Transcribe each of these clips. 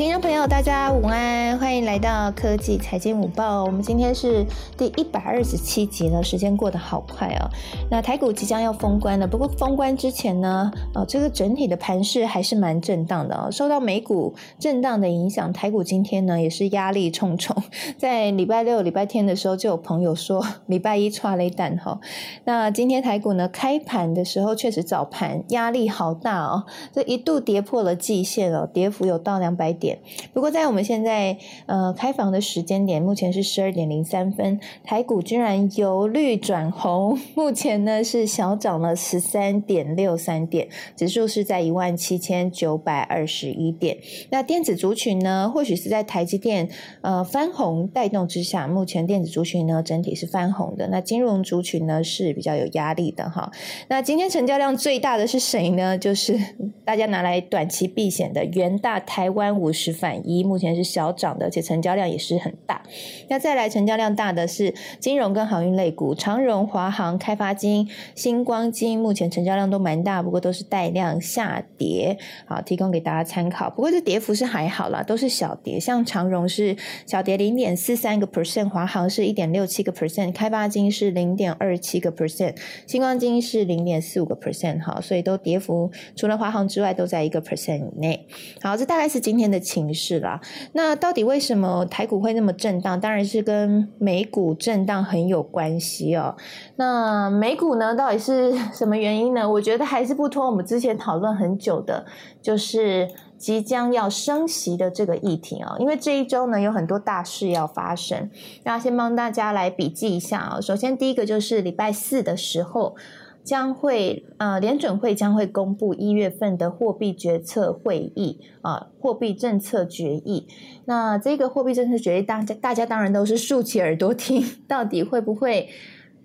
听众朋友，大家午安，欢迎来到科技财经午报。我们今天是第一百二十七集了，时间过得好快哦。那台股即将要封关了，不过封关之前呢，呃，这个整体的盘势还是蛮震荡的哦。受到美股震荡的影响，台股今天呢也是压力重重。在礼拜六、礼拜天的时候，就有朋友说礼拜一抓雷弹哈。那今天台股呢开盘的时候，确实早盘压力好大哦，这一度跌破了季线哦，跌幅有到两百点。不过，在我们现在呃开房的时间点，目前是十二点零三分，台股居然由绿转红，目前呢是小涨了十三点六三点，指数是在一万七千九百二十一点。那电子族群呢，或许是在台积电呃翻红带动之下，目前电子族群呢整体是翻红的。那金融族群呢是比较有压力的哈。那今天成交量最大的是谁呢？就是 大家拿来短期避险的元大台湾五。十是反一，目前是小涨的，而且成交量也是很大。那再来成交量大的是金融跟航运类股，长荣、华航、开发金、星光金，目前成交量都蛮大，不过都是带量下跌。好，提供给大家参考。不过这跌幅是还好啦，都是小跌。像长荣是小跌零点四三个 percent，华航是一点六七个 percent，开发金是零点二七个 percent，星光金是零点四五个 percent。好，所以都跌幅除了华航之外都在一个 percent 以内。好，这大概是今天的。情势啦，那到底为什么台股会那么震荡？当然是跟美股震荡很有关系哦。那美股呢，到底是什么原因呢？我觉得还是不脱我们之前讨论很久的，就是即将要升息的这个议题啊。因为这一周呢，有很多大事要发生。那先帮大家来笔记一下啊。首先，第一个就是礼拜四的时候。将会呃，联准会将会公布一月份的货币决策会议啊，货币政策决议。那这个货币政策决议，大家大家当然都是竖起耳朵听，到底会不会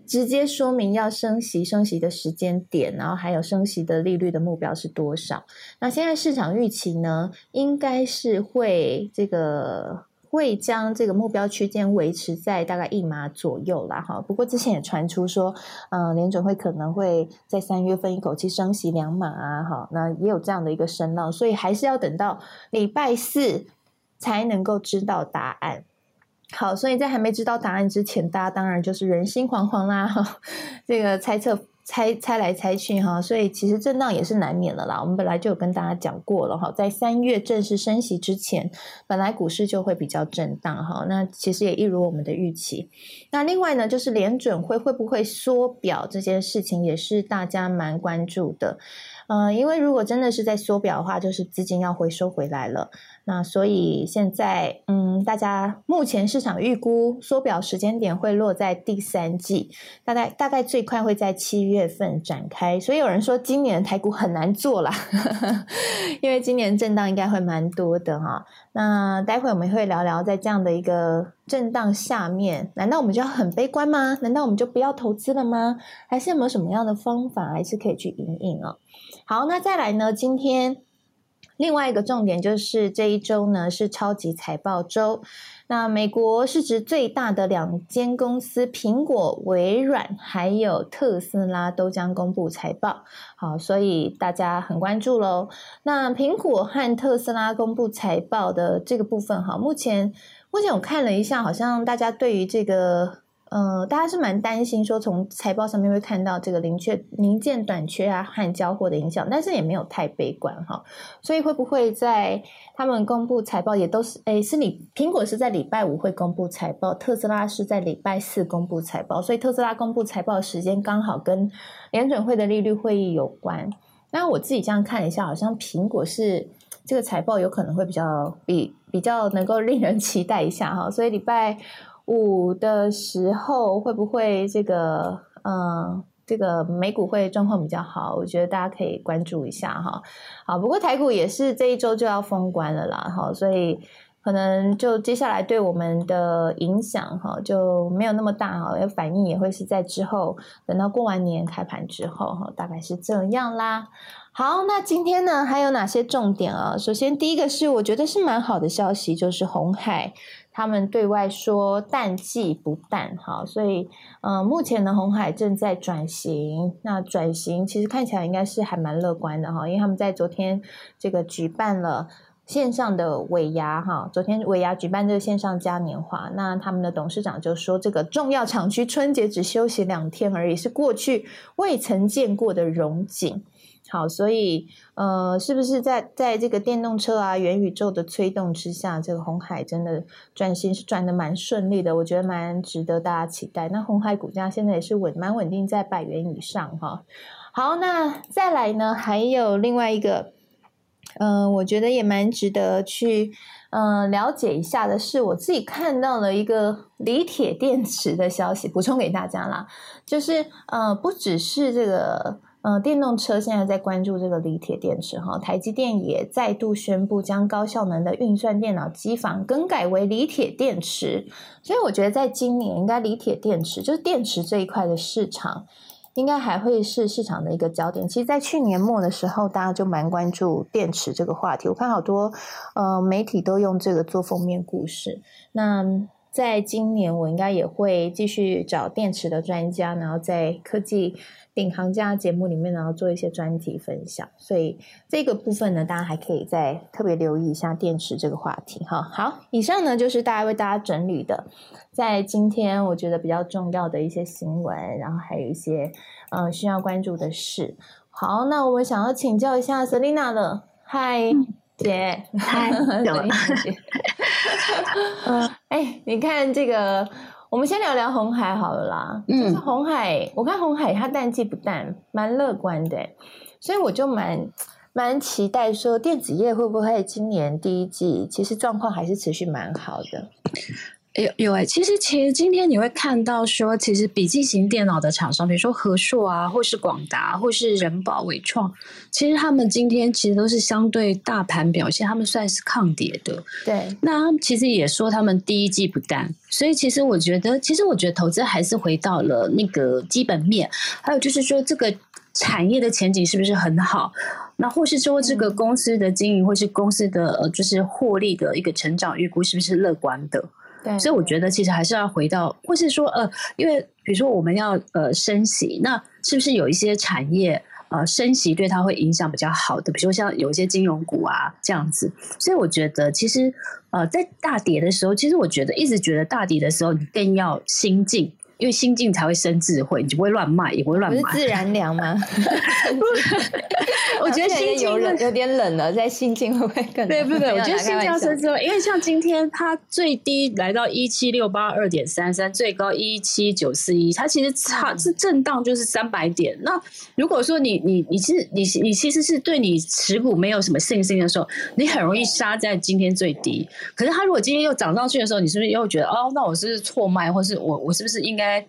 直接说明要升息、升息的时间点，然后还有升息的利率的目标是多少？那现在市场预期呢，应该是会这个。会将这个目标区间维持在大概一码左右啦，哈。不过之前也传出说，嗯，联准会可能会在三月份一口气升息两码啊，哈。那也有这样的一个声浪，所以还是要等到礼拜四才能够知道答案。好，所以在还没知道答案之前，大家当然就是人心惶惶啦，哈。这个猜测。猜猜来猜去哈，所以其实震荡也是难免的啦。我们本来就有跟大家讲过了哈，在三月正式升息之前，本来股市就会比较震荡哈。那其实也一如我们的预期。那另外呢，就是联准会会不会缩表这件事情，也是大家蛮关注的。嗯，因为如果真的是在缩表的话，就是资金要回收回来了。那所以现在，嗯，大家目前市场预估缩表时间点会落在第三季，大概大概最快会在七月份展开。所以有人说今年台股很难做啦，因为今年震荡应该会蛮多的哈。那待会我们会聊聊，在这样的一个震荡下面，难道我们就要很悲观吗？难道我们就不要投资了吗？还是有没有什么样的方法，还是可以去引引啊？好，那再来呢？今天另外一个重点就是这一周呢是超级财报周。那美国市值最大的两间公司，苹果、微软还有特斯拉都将公布财报。好，所以大家很关注喽。那苹果和特斯拉公布财报的这个部分，哈，目前目前我看了一下，好像大家对于这个。呃，大家是蛮担心说从财报上面会看到这个零缺零件短缺啊和交货的影响，但是也没有太悲观哈。所以会不会在他们公布财报也都是诶，是你苹果是在礼拜五会公布财报，特斯拉是在礼拜四公布财报，所以特斯拉公布财报的时间刚好跟联准会的利率会议有关。那我自己这样看一下，好像苹果是这个财报有可能会比较比比较能够令人期待一下哈。所以礼拜。五的时候会不会这个嗯，这个美股会状况比较好？我觉得大家可以关注一下哈。好，不过台股也是这一周就要封关了啦，哈，所以可能就接下来对我们的影响哈就没有那么大哈，有反应也会是在之后等到过完年开盘之后哈，大概是这样啦。好，那今天呢还有哪些重点啊？首先第一个是我觉得是蛮好的消息，就是红海。他们对外说淡季不淡，哈，所以，嗯，目前的红海正在转型。那转型其实看起来应该是还蛮乐观的，哈，因为他们在昨天这个举办了线上的尾牙哈，昨天尾牙举办这个线上嘉年华，那他们的董事长就说，这个重要厂区春节只休息两天而已，是过去未曾见过的荣景。好，所以呃，是不是在在这个电动车啊、元宇宙的推动之下，这个红海真的转型是转的蛮顺利的？我觉得蛮值得大家期待。那红海股价现在也是稳蛮稳定在百元以上哈。好，那再来呢，还有另外一个，嗯，我觉得也蛮值得去嗯了解一下的是，我自己看到了一个锂铁电池的消息，补充给大家啦，就是呃，不只是这个。嗯，电动车现在在关注这个锂铁电池哈，台积电也再度宣布将高效能的运算电脑机房更改为锂铁电池，所以我觉得在今年应该锂铁电池就是电池这一块的市场，应该还会是市场的一个焦点。其实，在去年末的时候，大家就蛮关注电池这个话题，我看好多呃媒体都用这个做封面故事。那在今年，我应该也会继续找电池的专家，然后在科技。领航家节目里面然后，做一些专题分享，所以这个部分呢，大家还可以再特别留意一下电池这个话题哈。好，以上呢就是大家为大家整理的，在今天我觉得比较重要的一些新闻，然后还有一些嗯需要关注的事。好，那我们想要请教一下 Selina 了，嗨姐，嗨，姐，嗯，哎，你看这个。我们先聊聊红海好了啦，就是红海，我看红海它淡季不淡，蛮乐观的，所以我就蛮蛮期待说电子业会不会今年第一季其实状况还是持续蛮好的。有有哎，其实其实今天你会看到说，其实笔记型电脑的厂商，比如说和硕啊，或是广达，或是人保、伟创，其实他们今天其实都是相对大盘表现，他们算是抗跌的。对，那他们其实也说他们第一季不淡，所以其实我觉得，其实我觉得投资还是回到了那个基本面，还有就是说这个产业的前景是不是很好？那或是说这个公司的经营，或是公司的呃，就是获利的一个成长预估是不是乐观的？所以我觉得其实还是要回到，或是说呃，因为比如说我们要呃升息，那是不是有一些产业呃升息对它会影响比较好的？比如说像有一些金融股啊这样子。所以我觉得其实呃在大跌的时候，其实我觉得一直觉得大跌的时候你更要心静。因为心境才会生智慧，你就不会乱卖，也不会乱买。不是自然凉吗？我觉得心境有，有点冷了，在心境会不会更？对不对？我觉得心境要生智慧，因为像今天它最低来到一七六八二点三三，最高一七九四一，它其实差是震荡就是三百点。那如果说你你你是你你其实是对你持股没有什么信心的时候，你很容易杀在今天最低。可是它如果今天又涨上去的时候，你是不是又觉得哦，那我是错卖，或是我我是不是应该？该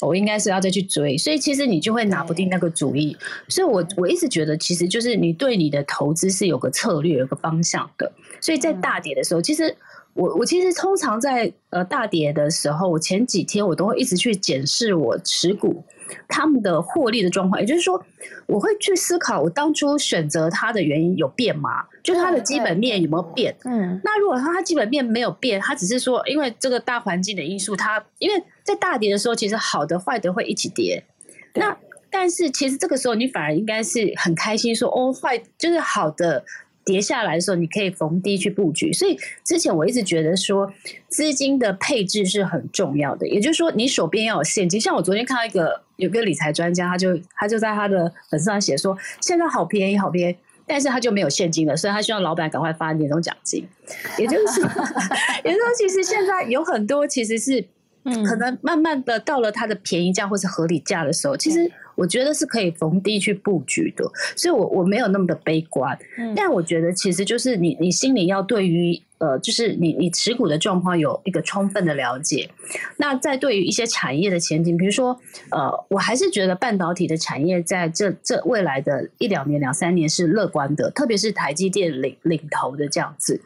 我应该是要再去追，所以其实你就会拿不定那个主意。所以我我一直觉得，其实就是你对你的投资是有个策略、有个方向的。所以在大跌的时候，其实我我其实通常在呃大跌的时候，我前几天我都会一直去检视我持股。他们的获利的状况，也就是说，我会去思考，我当初选择它的原因有变吗？就是它的基本面有没有变？嗯，那如果它它基本面没有变，它只是说因为这个大环境的因素，它因为在大跌的时候，其实好的坏的会一起跌。那但是其实这个时候你反而应该是很开心，说哦，坏就是好的。跌下来的时候，你可以逢低去布局。所以之前我一直觉得说，资金的配置是很重要的。也就是说，你手边要有现金。像我昨天看到一个有个理财专家，他就他就在他的粉丝上写说，现在好便宜，好便宜，但是他就没有现金了，所以他希望老板赶快发年终奖金。也就是说，也就是说，其实现在有很多其实是，可能慢慢的到了它的便宜价或者合理价的时候，其实。我觉得是可以逢低去布局的，所以我我没有那么的悲观，但我觉得其实就是你你心里要对于。呃，就是你你持股的状况有一个充分的了解。那在对于一些产业的前景，比如说，呃，我还是觉得半导体的产业在这这未来的一两年、两三年是乐观的，特别是台积电领领头的这样子。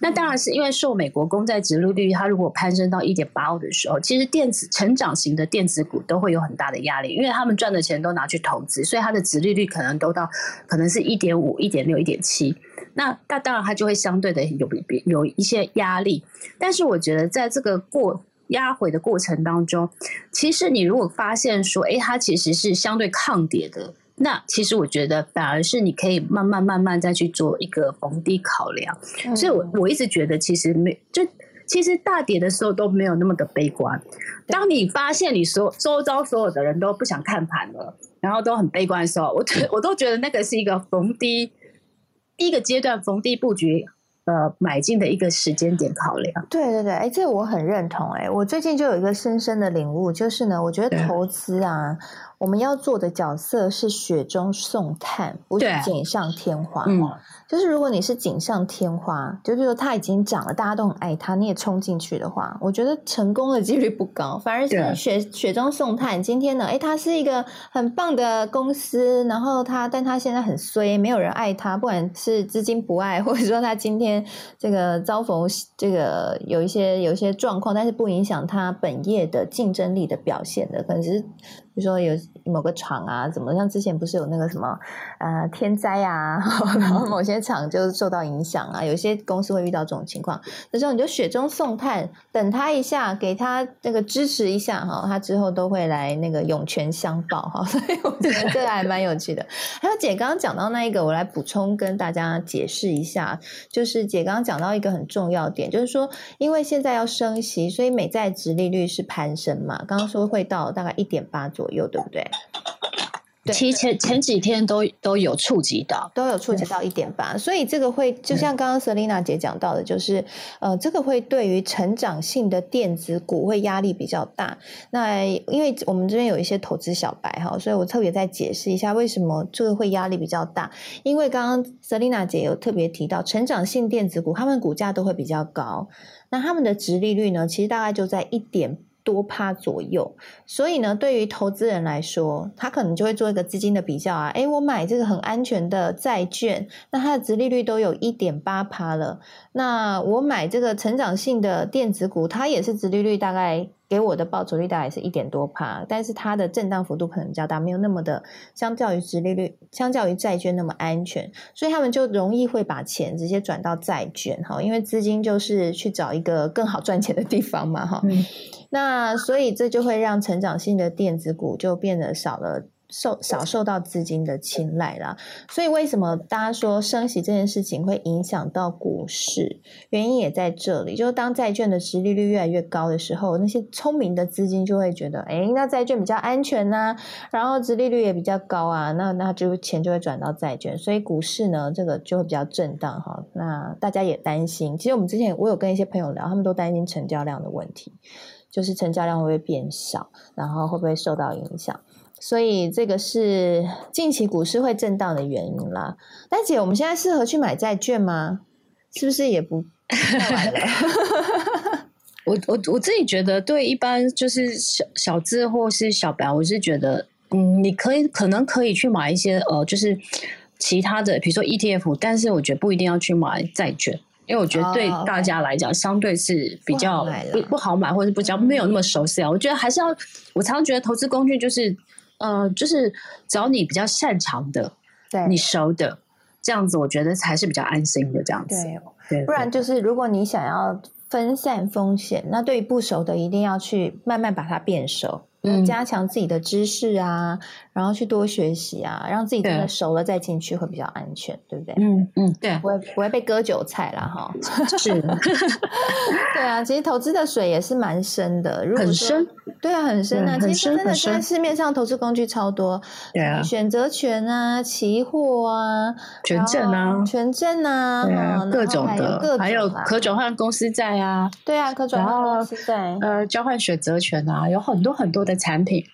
那当然是因为受美国公债殖利率它如果攀升到一点八五的时候，其实电子成长型的电子股都会有很大的压力，因为他们赚的钱都拿去投资，所以它的殖利率可能都到可能是一点五、一点六、一点七。那那当然，它就会相对的有有一些压力。但是我觉得，在这个过压回的过程当中，其实你如果发现说，哎，它其实是相对抗跌的那其实我觉得反而是你可以慢慢慢慢再去做一个逢低考量。所以我我一直觉得其实没就其实大跌的时候都没有那么的悲观。当你发现你所周遭所有的人都不想看盘了，然后都很悲观的时候，我我都觉得那个是一个逢低第一个阶段逢低布局。呃，买进的一个时间点考量，对对对，哎，这我很认同，哎，我最近就有一个深深的领悟，就是呢，我觉得投资啊。我们要做的角色是雪中送炭，不是锦上添花。嗯，就是如果你是锦上添花，就比如说它已经涨了，大家都很爱它，你也冲进去的话，我觉得成功的几率不高。反而是雪雪中送炭，今天呢，哎，它是一个很棒的公司，然后它，但它现在很衰，没有人爱它，不管是资金不爱，或者说它今天这个遭逢这个有一些有一些状况，但是不影响它本业的竞争力的表现的，可能是。比如说有某个厂啊，怎么像之前不是有那个什么呃天灾啊，然后某些厂就受到影响啊，有些公司会遇到这种情况，那时候你就雪中送炭，等他一下，给他那个支持一下哈，他之后都会来那个涌泉相报哈，所以我觉得这个还蛮有趣的。还有姐刚刚讲到那一个，我来补充跟大家解释一下，就是姐刚刚讲到一个很重要点，就是说因为现在要升息，所以美债值利率是攀升嘛，刚刚说会到大概一点八左。右对不对？其前前几天都都有触及到，都有触及到一点八，所以这个会就像刚刚 Selina 姐讲到的，就是呃，这个会对于成长性的电子股会压力比较大。那因为我们这边有一些投资小白哈，所以我特别再解释一下为什么这个会压力比较大。因为刚刚 Selina 姐有特别提到，成长性电子股他们股价都会比较高，那他们的值利率呢，其实大概就在一点。多趴左右，所以呢，对于投资人来说，他可能就会做一个资金的比较啊。诶，我买这个很安全的债券，那它的殖利率都有一点八趴了。那我买这个成长性的电子股，它也是殖利率大概。给我的报酬率大概是一点多帕，但是它的震荡幅度可能比较大，没有那么的相较于殖利率，相较于债券那么安全，所以他们就容易会把钱直接转到债券哈，因为资金就是去找一个更好赚钱的地方嘛哈。那所以这就会让成长性的电子股就变得少了。受少受到资金的青睐啦，所以为什么大家说升息这件事情会影响到股市？原因也在这里，就是当债券的殖利率越来越高的时候，那些聪明的资金就会觉得，哎，那债券比较安全呐，然后殖利率也比较高啊，那那就钱就会转到债券，所以股市呢，这个就会比较震荡哈。那大家也担心，其实我们之前我有跟一些朋友聊，他们都担心成交量的问题，就是成交量会不会变少，然后会不会受到影响？所以这个是近期股市会震荡的原因啦。丹姐，我们现在适合去买债券吗？是不是也不？我我我自己觉得，对一般就是小小资或是小白，我是觉得，嗯，你可以可能可以去买一些呃，就是其他的，比如说 ETF，但是我觉得不一定要去买债券，因为我觉得对大家来讲，相对是比较不不好买，或者是比较没有那么熟悉啊。我觉得还是要，我常常觉得投资工具就是。呃，就是找你比较擅长的，对你熟的，这样子我觉得才是比较安心的这样子。对，不然就是如果你想要分散风险，那对于不熟的，一定要去慢慢把它变熟。加强自己的知识啊，然后去多学习啊，让自己真的熟了再进去会比较安全，对不对？嗯嗯，对，不会不会被割韭菜啦。哈。是，对啊，其实投资的水也是蛮深的，很深，对啊，很深啊。其实真的现在市面上投资工具超多，对啊，选择权啊，期货啊，权证啊，权证啊，各种的，还有可转换公司债啊，对啊，可转换公司债，呃，交换选择权啊，有很多很多。的产品，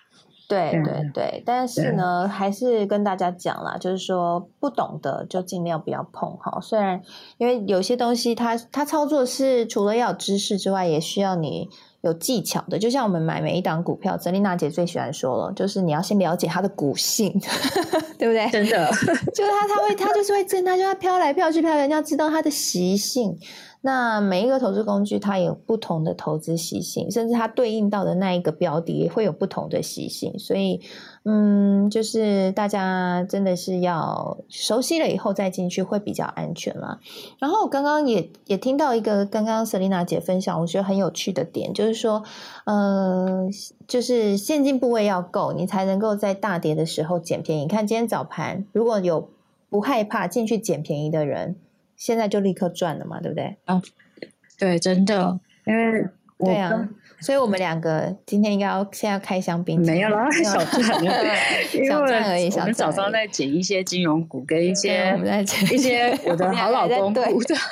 对对对，但是呢，还是跟大家讲啦，就是说不懂的就尽量不要碰哈。虽然因为有些东西，它它操作是除了要有知识之外，也需要你有技巧的。就像我们买每一档股票，泽丽娜姐最喜欢说了，就是你要先了解它的股性，对不对？真的，就是它它会它就是会震，它就它飘来飘去飘来，你要知道它的习性。那每一个投资工具它有不同的投资习性，甚至它对应到的那一个标的也会有不同的习性，所以。嗯，就是大家真的是要熟悉了以后再进去会比较安全啦。然后我刚刚也也听到一个刚刚 Selina 姐分享，我觉得很有趣的点，就是说，呃，就是现金部位要够，你才能够在大跌的时候捡便宜。看今天早盘，如果有不害怕进去捡便宜的人，现在就立刻赚了嘛，对不对？啊，对，真的，因为对啊。所以我们两个今天应该要现在要开香槟，没有啦，小赚，小赚而已。我们早上在捡一些金融股，跟一些我们在捡一些我的好老公股的。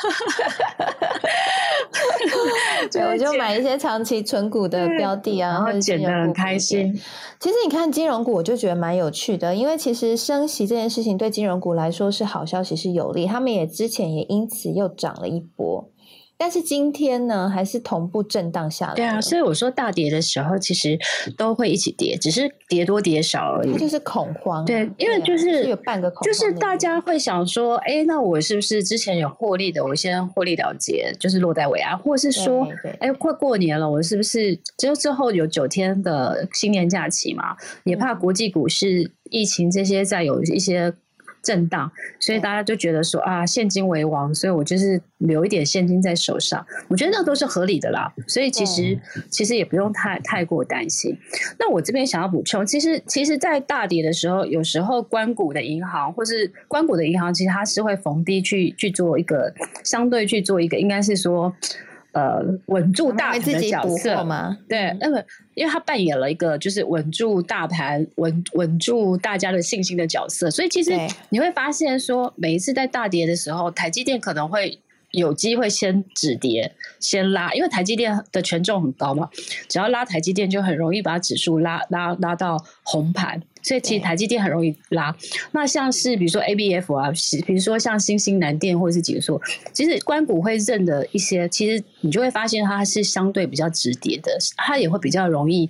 对，我就买一些长期存股的标的啊，然后捡的很开心。其实你看金融股，我就觉得蛮有趣的，因为其实升息这件事情对金融股来说是好消息，是有利。他们也之前也因此又涨了一波。但是今天呢，还是同步震荡下来。对啊，所以我说大跌的时候，其实都会一起跌，只是跌多跌少而已。就是恐慌。对，因为就是有半个恐慌，就是大家会想说，哎，那我是不是之前有获利的，我先获利了结，就是落袋为安，或是说，哎，快过年了，我是不是就之后有九天的新年假期嘛？也怕国际股市疫情这些再有一些。震荡，所以大家就觉得说啊，现金为王，所以我就是留一点现金在手上。我觉得那都是合理的啦，所以其实其实也不用太太过担心。那我这边想要补充，其实其实，在大跌的时候，有时候关谷的银行或是关谷的银行，其实它是会逢低去去做一个相对去做一个，应该是说。呃，稳住大盘的角色吗？对，那么因为他扮演了一个就是稳住大盘、稳稳住大家的信心的角色，所以其实你会发现说，每一次在大跌的时候，台积电可能会有机会先止跌、先拉，因为台积电的权重很高嘛，只要拉台积电就很容易把指数拉拉拉到红盘。所以其实台积电很容易拉，那像是比如说 A B F 啊，比如说像新兴南电或者是几个数，其实关谷会认的一些，其实你就会发现它是相对比较止跌的，它也会比较容易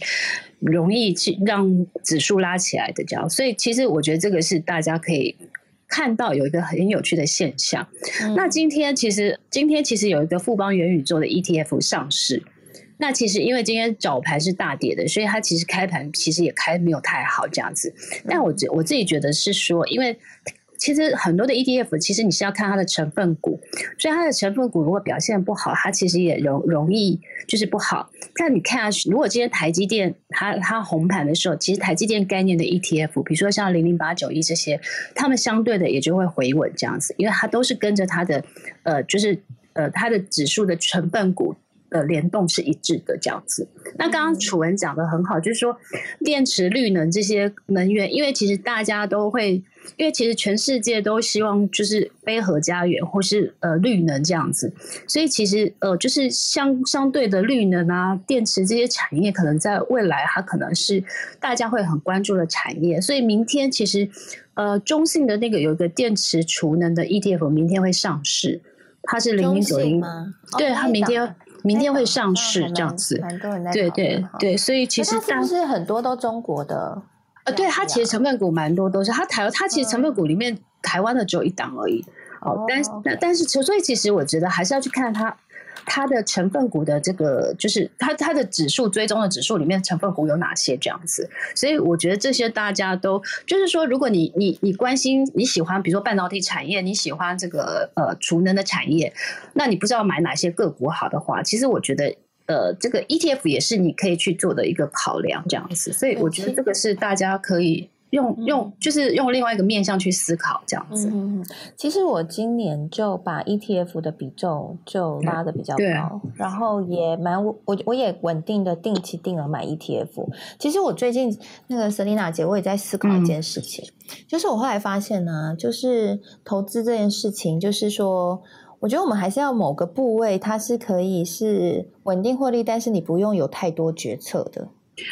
容易去让指数拉起来的这样。所以其实我觉得这个是大家可以看到有一个很有趣的现象。那今天其实今天其实有一个富邦元宇宙的 E T F 上市。那其实因为今天早盘是大跌的，所以它其实开盘其实也开没有太好这样子。但我我自己觉得是说，因为其实很多的 ETF，其实你是要看它的成分股，所以它的成分股如果表现不好，它其实也容容易就是不好。但你看，如果今天台积电它它红盘的时候，其实台积电概念的 ETF，比如说像零零八九一这些，它们相对的也就会回稳这样子，因为它都是跟着它的呃，就是呃它的指数的成分股。的联动是一致的这样子。那刚刚楚文讲的很好，就是说电池、绿能这些能源，因为其实大家都会，因为其实全世界都希望就是飞核家园或是呃绿能这样子，所以其实呃就是相相对的绿能啊、电池这些产业，可能在未来它可能是大家会很关注的产业。所以明天其实呃中信的那个有一个电池储能的 ETF，明天会上市，它是零零九零吗？对，它明天。明天会上市这样子，对对对，所以其实是不是很多都中国的？呃，对，它其实成分股蛮多都是它台，它其实成分股里面台湾的只有一档而已。哦，但但但是，所以其实我觉得还是要去看它。它的成分股的这个，就是它它的指数追踪的指数里面成分股有哪些这样子，所以我觉得这些大家都就是说，如果你你你关心你喜欢，比如说半导体产业，你喜欢这个呃储能的产业，那你不知道买哪些个股好的话，其实我觉得呃这个 ETF 也是你可以去做的一个考量这样子，所以我觉得这个是大家可以。用用就是用另外一个面向去思考这样子。嗯，其实我今年就把 ETF 的比重就拉的比较高，然后也蛮我我也稳定的定期定额买 ETF。其实我最近那个 Selina 姐，我也在思考一件事情，就是我后来发现呢，就是投资这件事情，就是说，我觉得我们还是要某个部位，它是可以是稳定获利，但是你不用有太多决策的。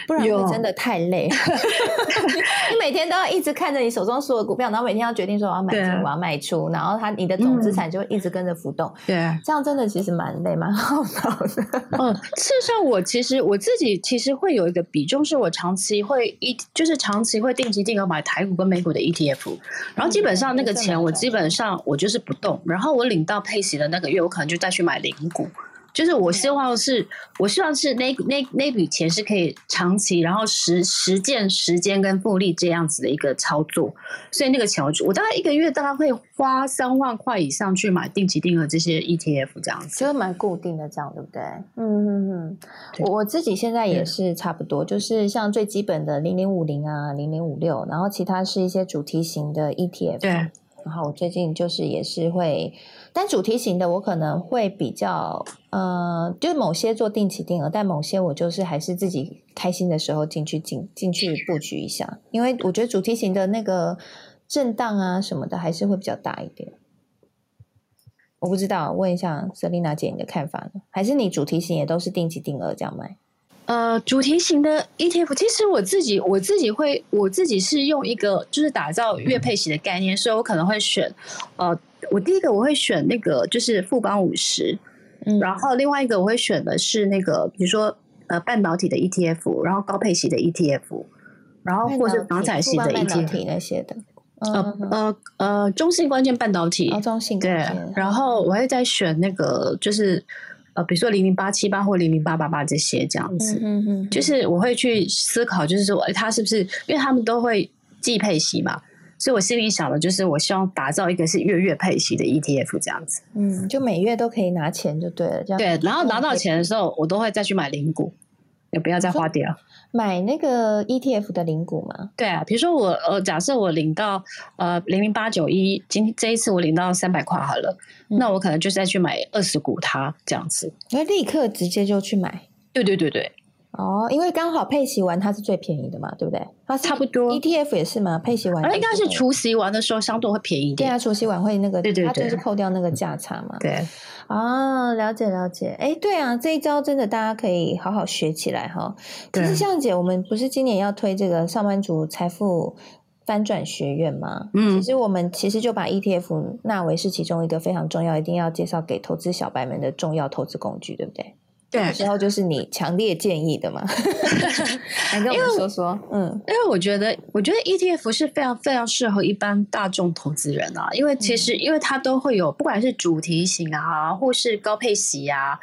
不然会真的太累。你每天都要一直看着你手中所有股票，然后每天要决定说我要买进，我要卖出，然后它你的总资产就一直跟着浮动。对，这样真的其实蛮累，蛮耗脑的。嗯，事实上我其实我自己其实会有一个比重，是我长期会一就是长期会定期定额买台股跟美股的 ETF，然后基本上那个钱我基本上我就是不动，然后我领到配息的那个月，我可能就再去买零股。就是我希望是，我希望是那那那笔钱是可以长期，然后实实践时间跟复利这样子的一个操作，所以那个钱我我大概一个月大概会花三万块以上去买定期定额这些 ETF 这样子，就蛮固定的这样对不对？嗯嗯嗯，我我自己现在也是差不多，就是像最基本的零零五零啊，零零五六，然后其他是一些主题型的 ETF，对，然后我最近就是也是会。但主题型的我可能会比较，呃，就某些做定期定额，但某些我就是还是自己开心的时候进去进进去布局一下，因为我觉得主题型的那个震荡啊什么的还是会比较大一点。我不知道，问一下 Selina 姐你的看法呢？还是你主题型也都是定期定额这样买？呃，主题型的 ETF，其实我自己我自己会，我自己是用一个就是打造月配息的概念，所以我可能会选呃。我第一个我会选那个就是富邦五十，嗯，然后另外一个我会选的是那个比如说呃半导体的 ETF，然后高配息的 ETF，然后或是房产系的 ETF 那些的，呃呃呃中性关键半导体，中性对，然后我会再选那个就是呃比如说零零八七八或零零八八八这些这样子，嗯嗯，就是我会去思考，就是说哎他是不是因为他们都会计配息嘛。所以我心里想的就是，我希望打造一个是月月配息的 ETF 这样子。嗯，就每月都可以拿钱就对了，这样。对，然后拿到钱的时候，我都会再去买零股，也不要再花掉。买那个 ETF 的零股吗？对啊，比如说我呃，假设我领到呃零零八九一，今这一次我领到三百块好了，那我可能就再去买二十股它这样子。那立刻直接就去买？对对对对。哦，因为刚好配息完它是最便宜的嘛，对不对？它差不多，ETF 也是嘛，配息完，应该是除夕完的时候相对会便宜一点。对啊，除夕完会那个，对对对，它就是扣掉那个价差嘛。对，啊，了解了解。哎，对啊，这一招真的大家可以好好学起来哈。其实向姐，我们不是今年要推这个上班族财富翻转学院吗？嗯，其实我们其实就把 ETF 纳为是其中一个非常重要，一定要介绍给投资小白们的重要投资工具，对不对？对，时候就是你强烈建议的嘛，来跟我们说说。嗯，因为我觉得，我觉得 ETF 是非常非常适合一般大众投资人啊，因为其实因为它都会有，不管是主题型啊，或是高配息啊，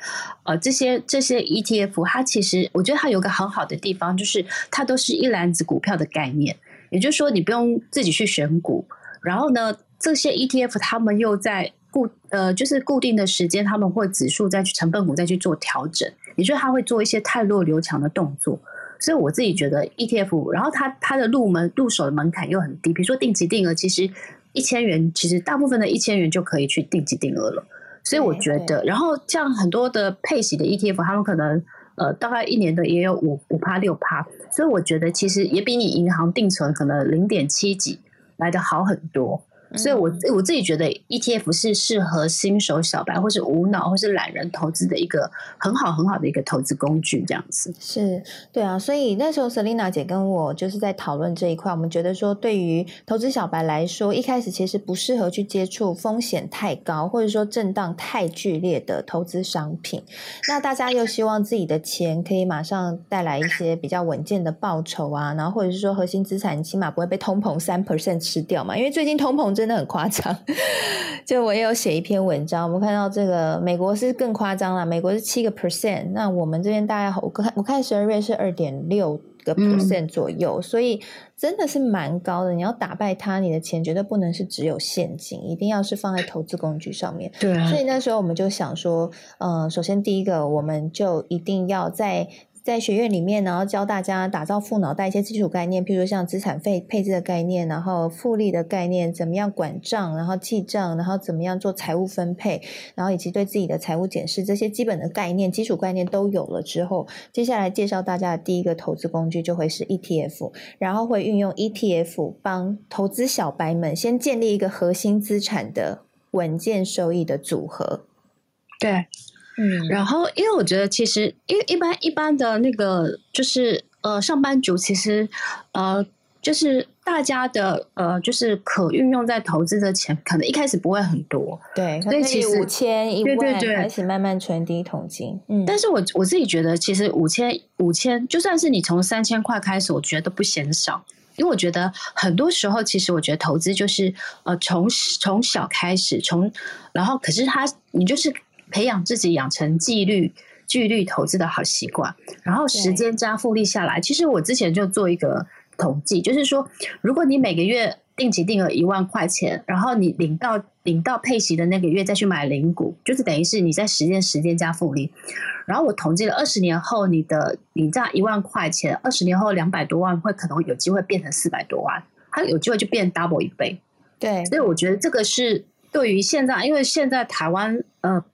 呃，这些这些 ETF，它其实我觉得它有个很好的地方，就是它都是一篮子股票的概念，也就是说你不用自己去选股，然后呢，这些 ETF 他们又在。固呃，就是固定的时间，他们会指数再去成分股再去做调整，也就是他会做一些太弱留强的动作。所以我自己觉得 ETF，然后它它的入门入手的门槛又很低，比如说定期定额，其实一千元，其实大部分的一千元就可以去定期定额了。所以我觉得，然后像很多的配息的 ETF，他们可能呃大概一年的也有五五趴六趴，所以我觉得其实也比你银行定存可能零点七几来的好很多。所以，我我自己觉得 ETF 是适合新手小白，或是无脑，或是懒人投资的一个很好很好的一个投资工具，这样子。是，对啊。所以那时候 Selina 姐跟我就是在讨论这一块，我们觉得说，对于投资小白来说，一开始其实不适合去接触风险太高，或者说震荡太剧烈的投资商品。那大家又希望自己的钱可以马上带来一些比较稳健的报酬啊，然后或者是说核心资产起码不会被通膨三 percent 吃掉嘛，因为最近通膨。真的很夸张，就我也有写一篇文章，我们看到这个美国是更夸张了，美国是七个 percent，那我们这边大概我看我看十二月是二点六个 percent 左右，所以真的是蛮高的。你要打败它，你的钱绝对不能是只有现金，一定要是放在投资工具上面。对，所以那时候我们就想说，嗯，首先第一个，我们就一定要在。在学院里面，然后教大家打造富脑袋一些基础概念，譬如像资产费配置的概念，然后复利的概念，怎么样管账，然后记账，然后怎么样做财务分配，然后以及对自己的财务检视，这些基本的概念、基础概念都有了之后，接下来介绍大家的第一个投资工具就会是 ETF，然后会运用 ETF 帮投资小白们先建立一个核心资产的稳健收益的组合。对。嗯，然后因为我觉得其实，因为一般一般的那个就是呃，上班族其实呃。就是大家的呃，就是可运用在投资的钱，可能一开始不会很多，对，所以其实五千一万开始慢慢存第一桶金。嗯，但是我我自己觉得，其实五千五千，就算是你从三千块开始，我觉得都不嫌少，因为我觉得很多时候，其实我觉得投资就是呃，从从小开始，从然后可是他你就是培养自己养成纪律纪律投资的好习惯，然后时间加复利下来，其实我之前就做一个。统计就是说，如果你每个月定期定额一万块钱，然后你领到领到配息的那个月再去买零股，就是等于是你在实践时间加复利。然后我统计了二十年后，你的你这样一万块钱，二十年后两百多万会可能有机会变成四百多万，它有机会就变 double 一倍。对，所以我觉得这个是对于现在，因为现在台湾，呃，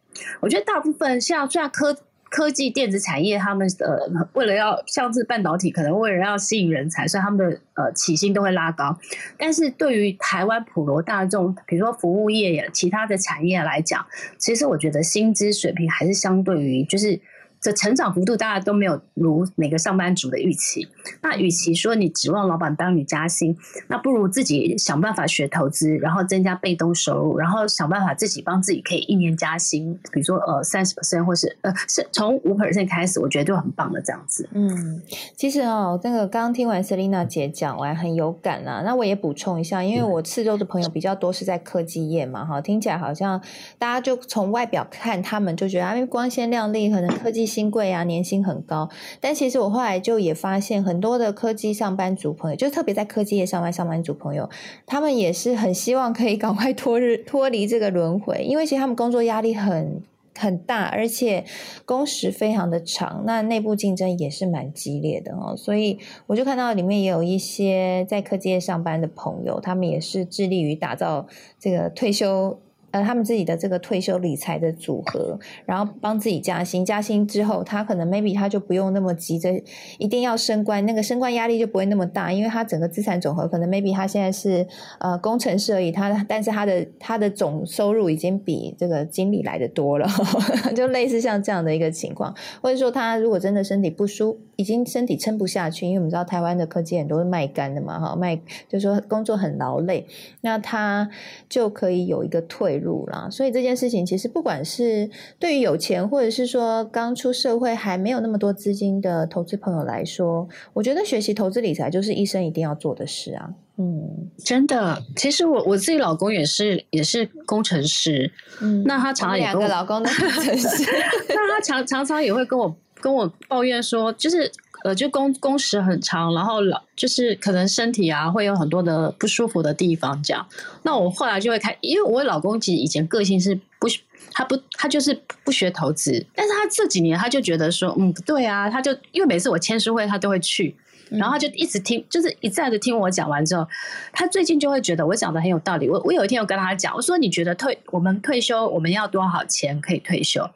我觉得大部分像虽然科。科技电子产业，他们呃，为了要像是半导体，可能为了要吸引人才，所以他们的呃起薪都会拉高。但是对于台湾普罗大众，比如说服务业、其他的产业来讲，其实我觉得薪资水平还是相对于就是。这成长幅度大家都没有如每个上班族的预期。那与其说你指望老板帮你加薪，那不如自己想办法学投资，然后增加被动收入，然后想办法自己帮自己可以一年加薪，比如说呃三十 percent 或是呃是从五 percent 开始，我觉得就很棒的这样子。嗯，其实哦，那个刚刚听完 Selina 姐讲完很有感啊。那我也补充一下，因为我四周的朋友比较多是在科技业嘛，哈，听起来好像大家就从外表看他们就觉得因为光鲜亮丽，可能科技。新贵啊，年薪很高，但其实我后来就也发现，很多的科技上班族朋友，就特别在科技业上班上班族朋友，他们也是很希望可以 赶快脱日脱离这个轮回，因为其实他们工作压力很很大，而且工时非常的长，那内部竞争也是蛮激烈的哦。所以我就看到里面也有一些在科技业上班的朋友，他们也是致力于打造这个退休。呃，他们自己的这个退休理财的组合，然后帮自己加薪，加薪之后，他可能 maybe 他就不用那么急着一定要升官，那个升官压力就不会那么大，因为他整个资产总和可能 maybe 他现在是呃工程师而已，他但是他的他的总收入已经比这个经理来的多了，就类似像这样的一个情况，或者说他如果真的身体不舒，已经身体撑不下去，因为我们知道台湾的科技很多是卖干的嘛，哈，卖就是说工作很劳累，那他就可以有一个退。路啦，所以这件事情其实不管是对于有钱，或者是说刚出社会还没有那么多资金的投资朋友来说，我觉得学习投资理财就是一生一定要做的事啊。嗯，真的，其实我我自己老公也是也是工程师，嗯，那他常常两个老公的工程师，那他常常常也会跟我跟我抱怨说，就是。呃，就工工时很长，然后老就是可能身体啊会有很多的不舒服的地方，这样。那我后来就会开，因为我老公其实以前个性是不，他不他就是不学投资，但是他这几年他就觉得说，嗯，不对啊，他就因为每次我签书会他都会去。然后他就一直听，就是一再的听我讲完之后，他最近就会觉得我讲的很有道理。我我有一天有跟他讲，我说你觉得退我们退休我们要多少钱可以退休？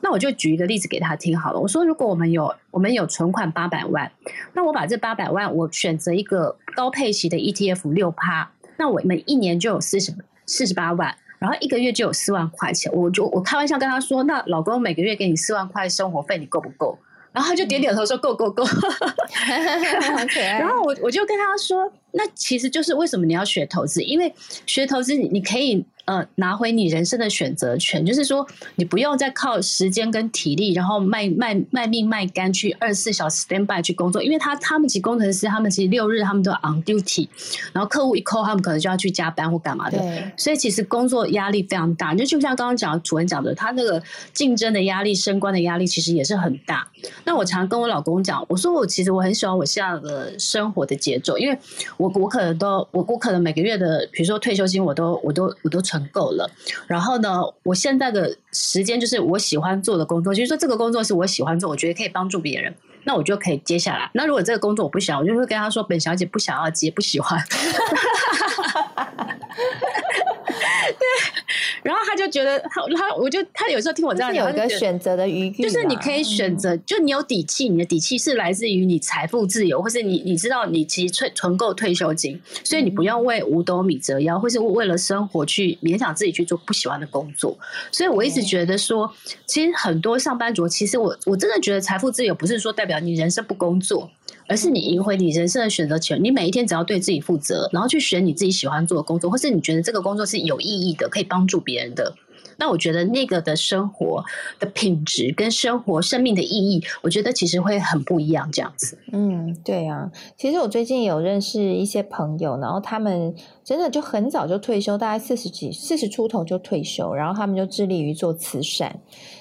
那我就举一个例子给他听好了。我说如果我们有我们有存款八百万，那我把这八百万我选择一个高配息的 ETF 六趴，那我们一年就有四十四十八万，然后一个月就有四万块钱。我就我开玩笑跟他说，那老公每个月给你四万块生活费，你够不够？然后他就点点头说够够够，然后我我就跟他说，那其实就是为什么你要学投资，因为学投资你你可以。呃，拿回你人生的选择权，就是说，你不用再靠时间跟体力，然后卖卖卖命卖肝去二十四小时 stand by 去工作，因为他他们其实工程师，他们其实六日他们都 on duty，然后客户一 call，他们可能就要去加班或干嘛的，所以其实工作压力非常大。就就像刚刚讲主任讲的，他那个竞争的压力、升官的压力，其实也是很大。那我常跟我老公讲，我说我其实我很喜欢我现在的生活的节奏，因为我我可能都我我可能每个月的，比如说退休金，我都我都我都。存很够了，然后呢？我现在的时间就是我喜欢做的工作，就是说这个工作是我喜欢做，我觉得可以帮助别人，那我就可以接下来。那如果这个工作我不喜欢，我就会跟他说：“本小姐不想要接，不喜欢。”对。然后他就觉得他他，我就他有时候听我这样有一个选择的余地，就是你可以选择，就你有底气，你的底气是来自于你财富自由，或是你你知道你其实存存够退休金，所以你不用为五斗米折腰，或是为了生活去勉强自己去做不喜欢的工作。所以我一直觉得说，其实很多上班族，其实我我真的觉得财富自由不是说代表你人生不工作。而是你赢回你人生的选择权。你每一天只要对自己负责，然后去选你自己喜欢做的工作，或是你觉得这个工作是有意义的，可以帮助别人的。那我觉得那个的生活的品质跟生活生命的意义，我觉得其实会很不一样。这样子，嗯，对啊。其实我最近有认识一些朋友，然后他们真的就很早就退休，大概四十几、四十出头就退休，然后他们就致力于做慈善。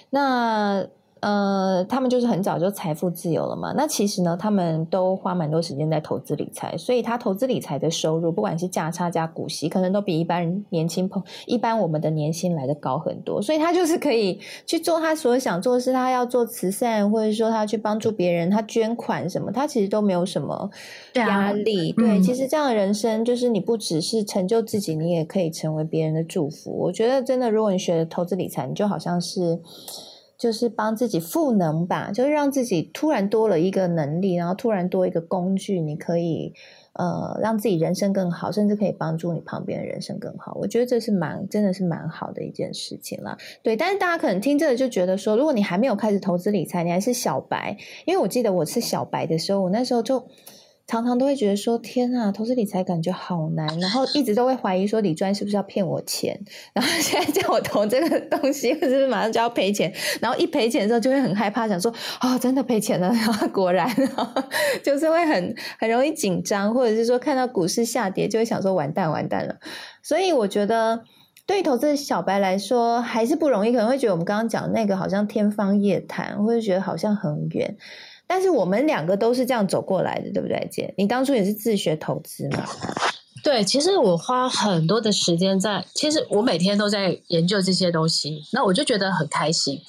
那呃，他们就是很早就财富自由了嘛。那其实呢，他们都花蛮多时间在投资理财，所以他投资理财的收入，不管是价差加股息，可能都比一般年轻朋一般我们的年薪来的高很多。所以他就是可以去做他所想做的事，他要做慈善，或者说他去帮助别人，他捐款什么，他其实都没有什么压力。对，其实这样的人生，就是你不只是成就自己，你也可以成为别人的祝福。我觉得真的，如果你学投资理财，你就好像是。就是帮自己赋能吧，就是让自己突然多了一个能力，然后突然多一个工具，你可以呃让自己人生更好，甚至可以帮助你旁边的人生更好。我觉得这是蛮真的是蛮好的一件事情了。对，但是大家可能听这个就觉得说，如果你还没有开始投资理财，你还是小白，因为我记得我是小白的时候，我那时候就。常常都会觉得说天啊，投资理财感觉好难，然后一直都会怀疑说李专是不是要骗我钱，然后现在叫我投这个东西，是不是马上就要赔钱？然后一赔钱的时候就会很害怕，想说哦，真的赔钱了。然后果然，就是会很很容易紧张，或者是说看到股市下跌就会想说完蛋完蛋了。所以我觉得对于投资小白来说还是不容易，可能会觉得我们刚刚讲那个好像天方夜谭，或者觉得好像很远。但是我们两个都是这样走过来的，对不对，姐？你当初也是自学投资嘛？对，其实我花很多的时间在，其实我每天都在研究这些东西，那我就觉得很开心。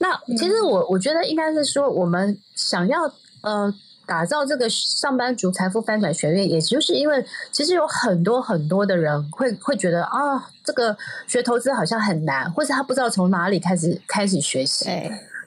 那其实我我觉得应该是说，我们想要呃打造这个上班族财富翻转学院，也就是因为其实有很多很多的人会会觉得啊，这个学投资好像很难，或者他不知道从哪里开始开始学习。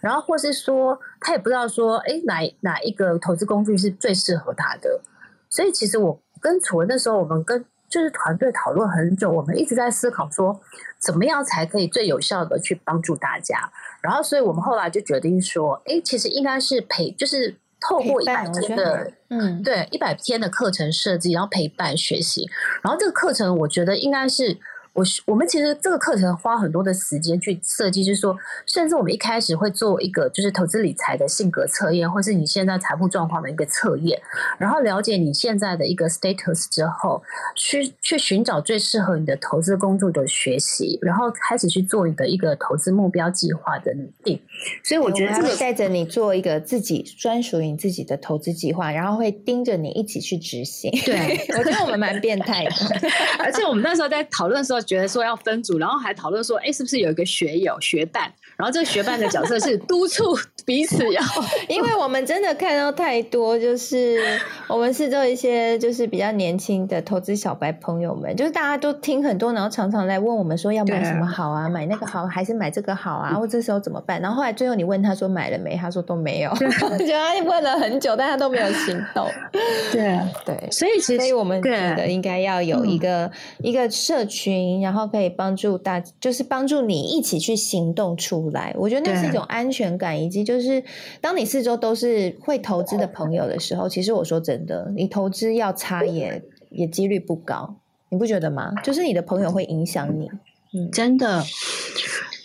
然后，或是说他也不知道说，哎，哪哪一个投资工具是最适合他的。所以，其实我跟楚文那时候，我们跟就是团队讨论很久，我们一直在思考说，怎么样才可以最有效的去帮助大家。然后，所以我们后来就决定说，哎，其实应该是陪，就是透过一百天的，嗯，对，一百天的课程设计，然后陪伴学习。然后这个课程，我觉得应该是。我我们其实这个课程花很多的时间去设计，就是说，甚至我们一开始会做一个就是投资理财的性格测验，或是你现在财富状况的一个测验，然后了解你现在的一个 status 之后，去去寻找最适合你的投资工作的学习，然后开始去做你的一个投资目标计划的拟定。所以我觉得这个带着你做一个自己专属于你自己的投资计划，然后会盯着你一起去执行。对，我觉得我们蛮变态的，而且我们那时候在讨论的时候。觉得说要分组，然后还讨论说，哎，是不是有一个学友学伴？然后这个学伴的角色是督促彼此要，因为我们真的看到太多，就是我们是做一些就是比较年轻的投资小白朋友们，就是大家都听很多，然后常常来问我们说要买什么好啊，买那个好还是买这个好啊？或这时候怎么办？然后后来最后你问他说买了没？他说都没有，就他问了很久，但他都没有行动。对对，所以其实我们觉得应该要有一个一个社群，然后可以帮助大，就是帮助你一起去行动出。来，我觉得那是一种安全感，以及就是当你四周都是会投资的朋友的时候，其实我说真的，你投资要差也也几率不高，你不觉得吗？就是你的朋友会影响你，嗯，真的。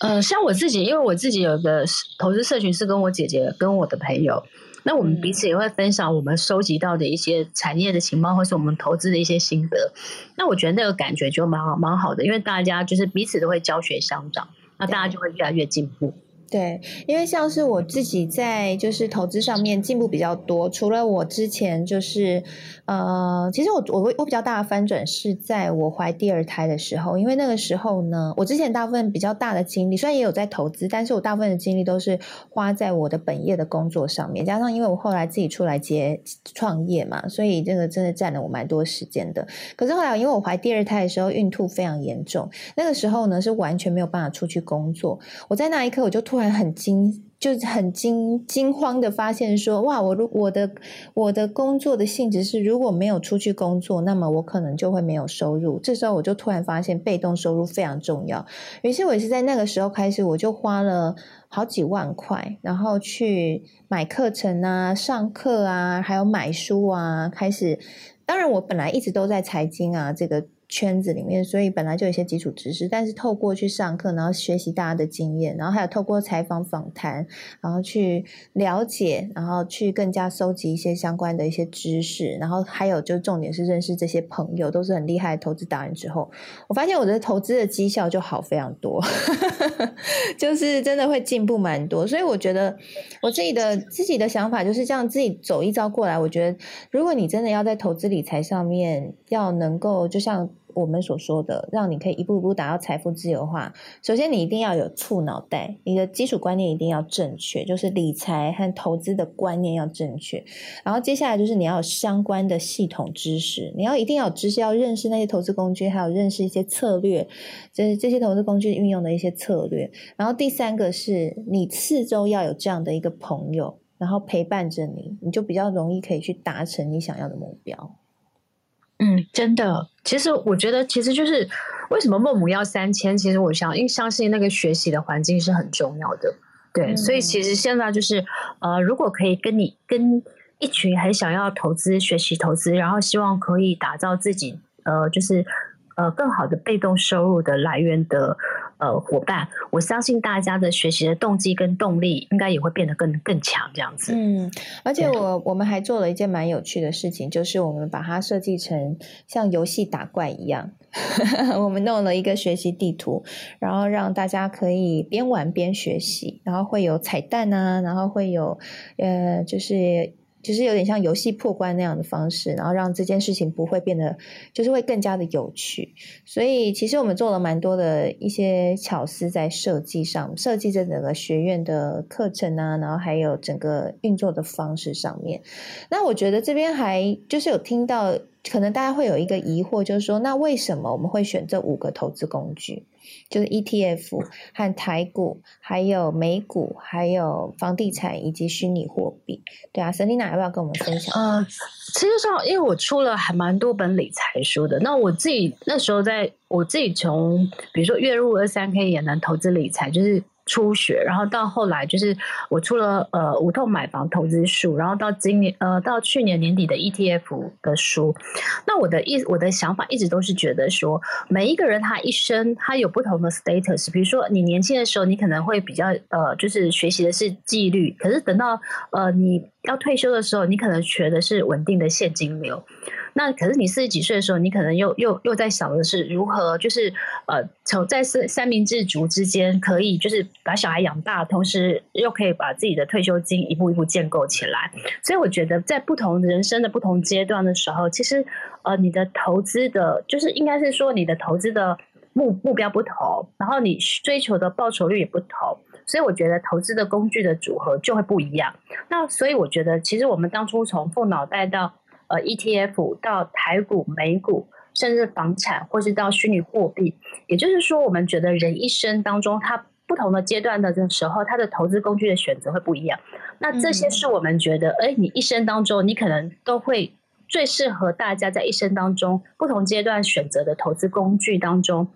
呃，像我自己，因为我自己有个投资社群是跟我姐姐跟我的朋友，那我们彼此也会分享我们收集到的一些产业的情报，或是我们投资的一些心得。那我觉得那个感觉就蛮好蛮好的，因为大家就是彼此都会教学相长。那大家就会越来越进步。对，因为像是我自己在就是投资上面进步比较多，除了我之前就是呃，其实我我我比较大的翻转是在我怀第二胎的时候，因为那个时候呢，我之前大部分比较大的精力，虽然也有在投资，但是我大部分的精力都是花在我的本业的工作上面，加上因为我后来自己出来接创业嘛，所以这个真的占了我蛮多时间的。可是后来因为我怀第二胎的时候孕吐非常严重，那个时候呢是完全没有办法出去工作，我在那一刻我就突突然。很惊，就是很惊惊慌的发现说，哇，我如我的我的工作的性质是，如果没有出去工作，那么我可能就会没有收入。这时候我就突然发现，被动收入非常重要。于是，我也是在那个时候开始，我就花了好几万块，然后去买课程啊、上课啊，还有买书啊，开始。当然，我本来一直都在财经啊这个。圈子里面，所以本来就有一些基础知识，但是透过去上课，然后学习大家的经验，然后还有透过采访访谈，然后去了解，然后去更加搜集一些相关的一些知识，然后还有就重点是认识这些朋友，都是很厉害的投资达人之后，我发现我的投资的绩效就好非常多，就是真的会进步蛮多。所以我觉得我自己的自己的想法就是这样，自己走一招过来，我觉得如果你真的要在投资理财上面要能够，就像。我们所说的，让你可以一步一步达到财富自由化。首先，你一定要有触脑袋，你的基础观念一定要正确，就是理财和投资的观念要正确。然后，接下来就是你要有相关的系统知识，你要一定要有知识，要认识那些投资工具，还有认识一些策略，就是这些投资工具运用的一些策略。然后，第三个是你四周要有这样的一个朋友，然后陪伴着你，你就比较容易可以去达成你想要的目标。嗯，真的。其实我觉得，其实就是为什么孟母要三千。其实我想，因为相信那个学习的环境是很重要的。对，所以其实现在就是，呃，如果可以跟你跟一群很想要投资、学习投资，然后希望可以打造自己，呃，就是呃更好的被动收入的来源的。呃，伙伴，我相信大家的学习的动机跟动力应该也会变得更更强，这样子。嗯，而且我我们还做了一件蛮有趣的事情，就是我们把它设计成像游戏打怪一样，我们弄了一个学习地图，然后让大家可以边玩边学习，然后会有彩蛋啊，然后会有呃，就是。就是有点像游戏破关那样的方式，然后让这件事情不会变得，就是会更加的有趣。所以其实我们做了蛮多的一些巧思在设计上，设计这整个学院的课程啊，然后还有整个运作的方式上面。那我觉得这边还就是有听到，可能大家会有一个疑惑，就是说，那为什么我们会选这五个投资工具？就是 ETF 和台股，还有美股，还有房地产以及虚拟货币。对啊，Selina 要不要跟我们分享？呃，实上，因为我出了还蛮多本理财书的，那我自己那时候在我自己从，比如说月入二三 K 也能投资理财，就是。初学，然后到后来就是我出了呃无痛买房投资书，然后到今年呃到去年年底的 ETF 的书。那我的意我的想法一直都是觉得说，每一个人他一生他有不同的 status。比如说你年轻的时候，你可能会比较呃就是学习的是纪律，可是等到呃你要退休的时候，你可能学的是稳定的现金流。那可是你四十几岁的时候，你可能又又又在想的是如何，就是呃，从在三三明治族之间，可以就是把小孩养大，同时又可以把自己的退休金一步一步建构起来。所以我觉得，在不同人生的不同阶段的时候，其实呃，你的投资的，就是应该是说你的投资的目目标不同，然后你追求的报酬率也不同，所以我觉得投资的工具的组合就会不一样。那所以我觉得，其实我们当初从富脑袋到呃，ETF 到台股、美股，甚至房产，或是到虚拟货币，也就是说，我们觉得人一生当中，他不同的阶段的这时候，他的投资工具的选择会不一样。那这些是我们觉得，哎，你一生当中，你可能都会最适合大家在一生当中不同阶段选择的投资工具当中，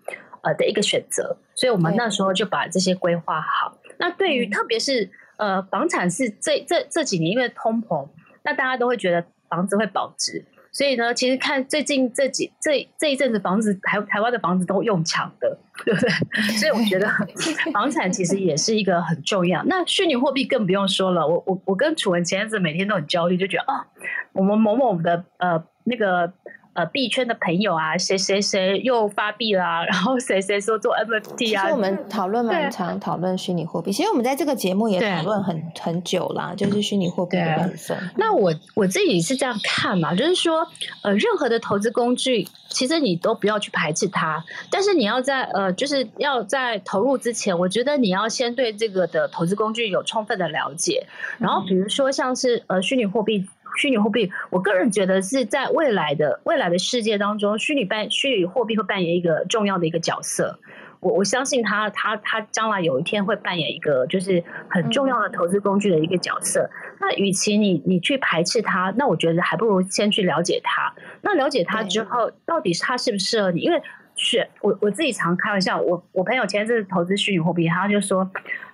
呃的一个选择。所以我们那时候就把这些规划好。那对于特别是呃房产是这这这几年因为通膨，那大家都会觉得。房子会保值，所以呢，其实看最近这几这这一阵子房子台台湾的房子都用抢的，对不对？所以我觉得 房产其实也是一个很重要。那虚拟货币更不用说了，我我我跟楚文前阵子每天都很焦虑，就觉得啊，我们某某的呃那个。呃币圈的朋友啊，谁谁谁又发币啦，然后谁谁说做 NFT 啊。其实我们讨论蛮长，讨论虚拟货币。其实我们在这个节目也讨论很很久啦，就是虚拟货币的部分。那我我自己是这样看嘛，就是说，呃，任何的投资工具，其实你都不要去排斥它，但是你要在呃，就是要在投入之前，我觉得你要先对这个的投资工具有充分的了解。然后比如说像是呃虚拟货币。虚拟货币，我个人觉得是在未来的未来的世界当中，虚拟扮虚拟货币会扮演一个重要的一个角色。我我相信他，他他将来有一天会扮演一个就是很重要的投资工具的一个角色。那与其你你去排斥它，那我觉得还不如先去了解它。那了解它之后，到底它适不适合你？因为是我我自己常开玩笑，我我朋友前阵子投资虚拟货币，他就说。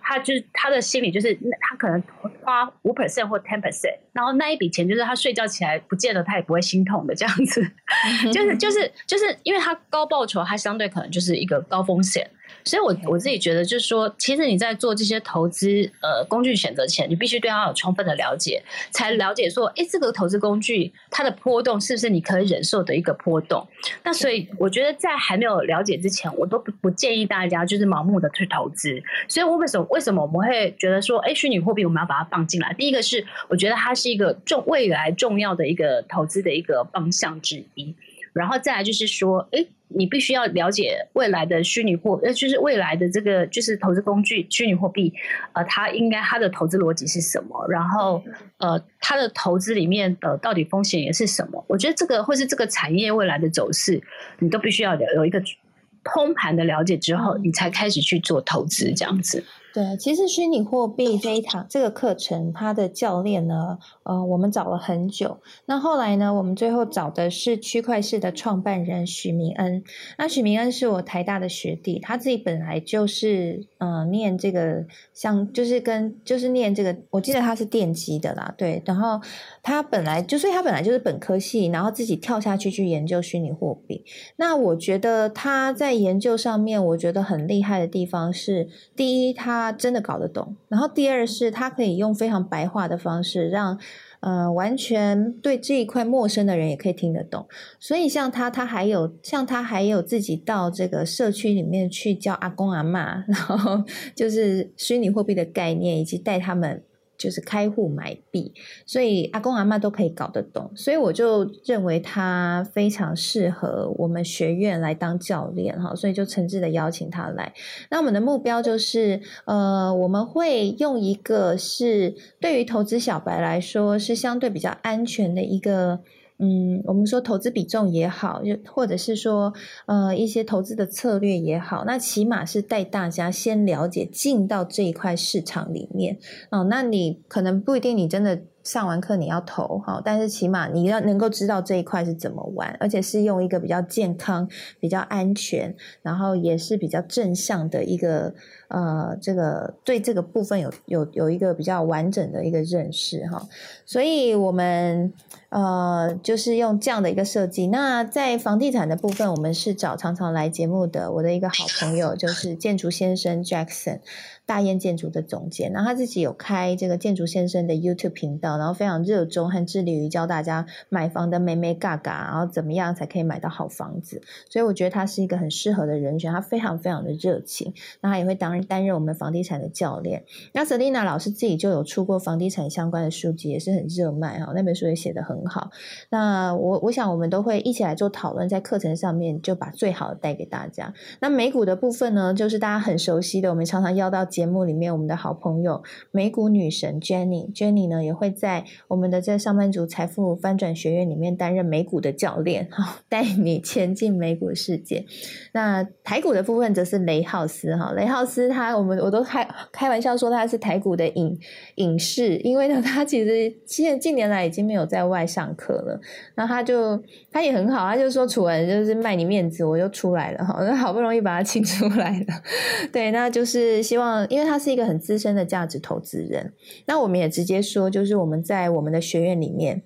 他就是他的心理，就是他可能花五 percent 或 ten percent，然后那一笔钱就是他睡觉起来不见得他也不会心痛的这样子，就是就是就是因为他高报酬，他相对可能就是一个高风险。所以，我我自己觉得，就是说，其实你在做这些投资呃工具选择前，你必须对它有充分的了解，才了解说，哎，这个投资工具它的波动是不是你可以忍受的一个波动？那所以，我觉得在还没有了解之前，我都不不建议大家就是盲目的去投资。所以，我为什么为什么我们会觉得说，哎，虚拟货币我们要把它放进来？第一个是，我觉得它是一个重未来重要的一个投资的一个方向之一。然后再来就是说，哎，你必须要了解未来的虚拟货，呃，就是未来的这个就是投资工具虚拟货币，呃，它应该它的投资逻辑是什么？然后，呃，它的投资里面的到底风险也是什么？我觉得这个或是这个产业未来的走势，你都必须要有一个通盘的了解之后，你才开始去做投资这样子。对，其实虚拟货币这一堂这个课程，它的教练呢，呃，我们找了很久。那后来呢，我们最后找的是区块市的创办人许明恩。那许明恩是我台大的学弟，他自己本来就是呃念这个，像就是跟就是念这个，我记得他是电机的啦，对。然后他本来就所以他本来就是本科系，然后自己跳下去去研究虚拟货币。那我觉得他在研究上面，我觉得很厉害的地方是，第一他。他真的搞得懂，然后第二是他可以用非常白话的方式，让呃完全对这一块陌生的人也可以听得懂。所以像他，他还有像他还有自己到这个社区里面去教阿公阿妈，然后就是虚拟货币的概念，以及带他们。就是开户买币，所以阿公阿妈都可以搞得懂，所以我就认为他非常适合我们学院来当教练哈，所以就诚挚的邀请他来。那我们的目标就是，呃，我们会用一个是对于投资小白来说是相对比较安全的一个。嗯，我们说投资比重也好，就或者是说呃一些投资的策略也好，那起码是带大家先了解进到这一块市场里面哦。那你可能不一定你真的上完课你要投哈，但是起码你要能够知道这一块是怎么玩，而且是用一个比较健康、比较安全，然后也是比较正向的一个呃这个对这个部分有有有一个比较完整的一个认识哈。所以我们。呃，就是用这样的一个设计。那在房地产的部分，我们是找常常来节目的我的一个好朋友，就是建筑先生 Jackson。大雁建筑的总监，然后他自己有开这个建筑先生的 YouTube 频道，然后非常热衷和致力于教大家买房的美美嘎嘎，然后怎么样才可以买到好房子。所以我觉得他是一个很适合的人选，他非常非常的热情，那他也会当担任我们房地产的教练。那 Selina 老师自己就有出过房地产相关的书籍，也是很热卖哈，那本书也写得很好。那我我想我们都会一起来做讨论，在课程上面就把最好的带给大家。那美股的部分呢，就是大家很熟悉的，我们常常邀到。节目里面，我们的好朋友美股女神 Jenny，Jenny 呢也会在我们的这上班族财富翻转学院里面担任美股的教练，哈，带你前进美股世界。那台股的部分则是雷浩斯，哈，雷浩斯他我们我都开开玩笑说他是台股的影影视，因为呢他其实现近年来已经没有在外上课了，那他就他也很好，他就说楚文就是卖你面子，我就出来了，哈，那好不容易把他请出来了，对，那就是希望。因为他是一个很资深的价值投资人，那我们也直接说，就是我们在我们的学院里面。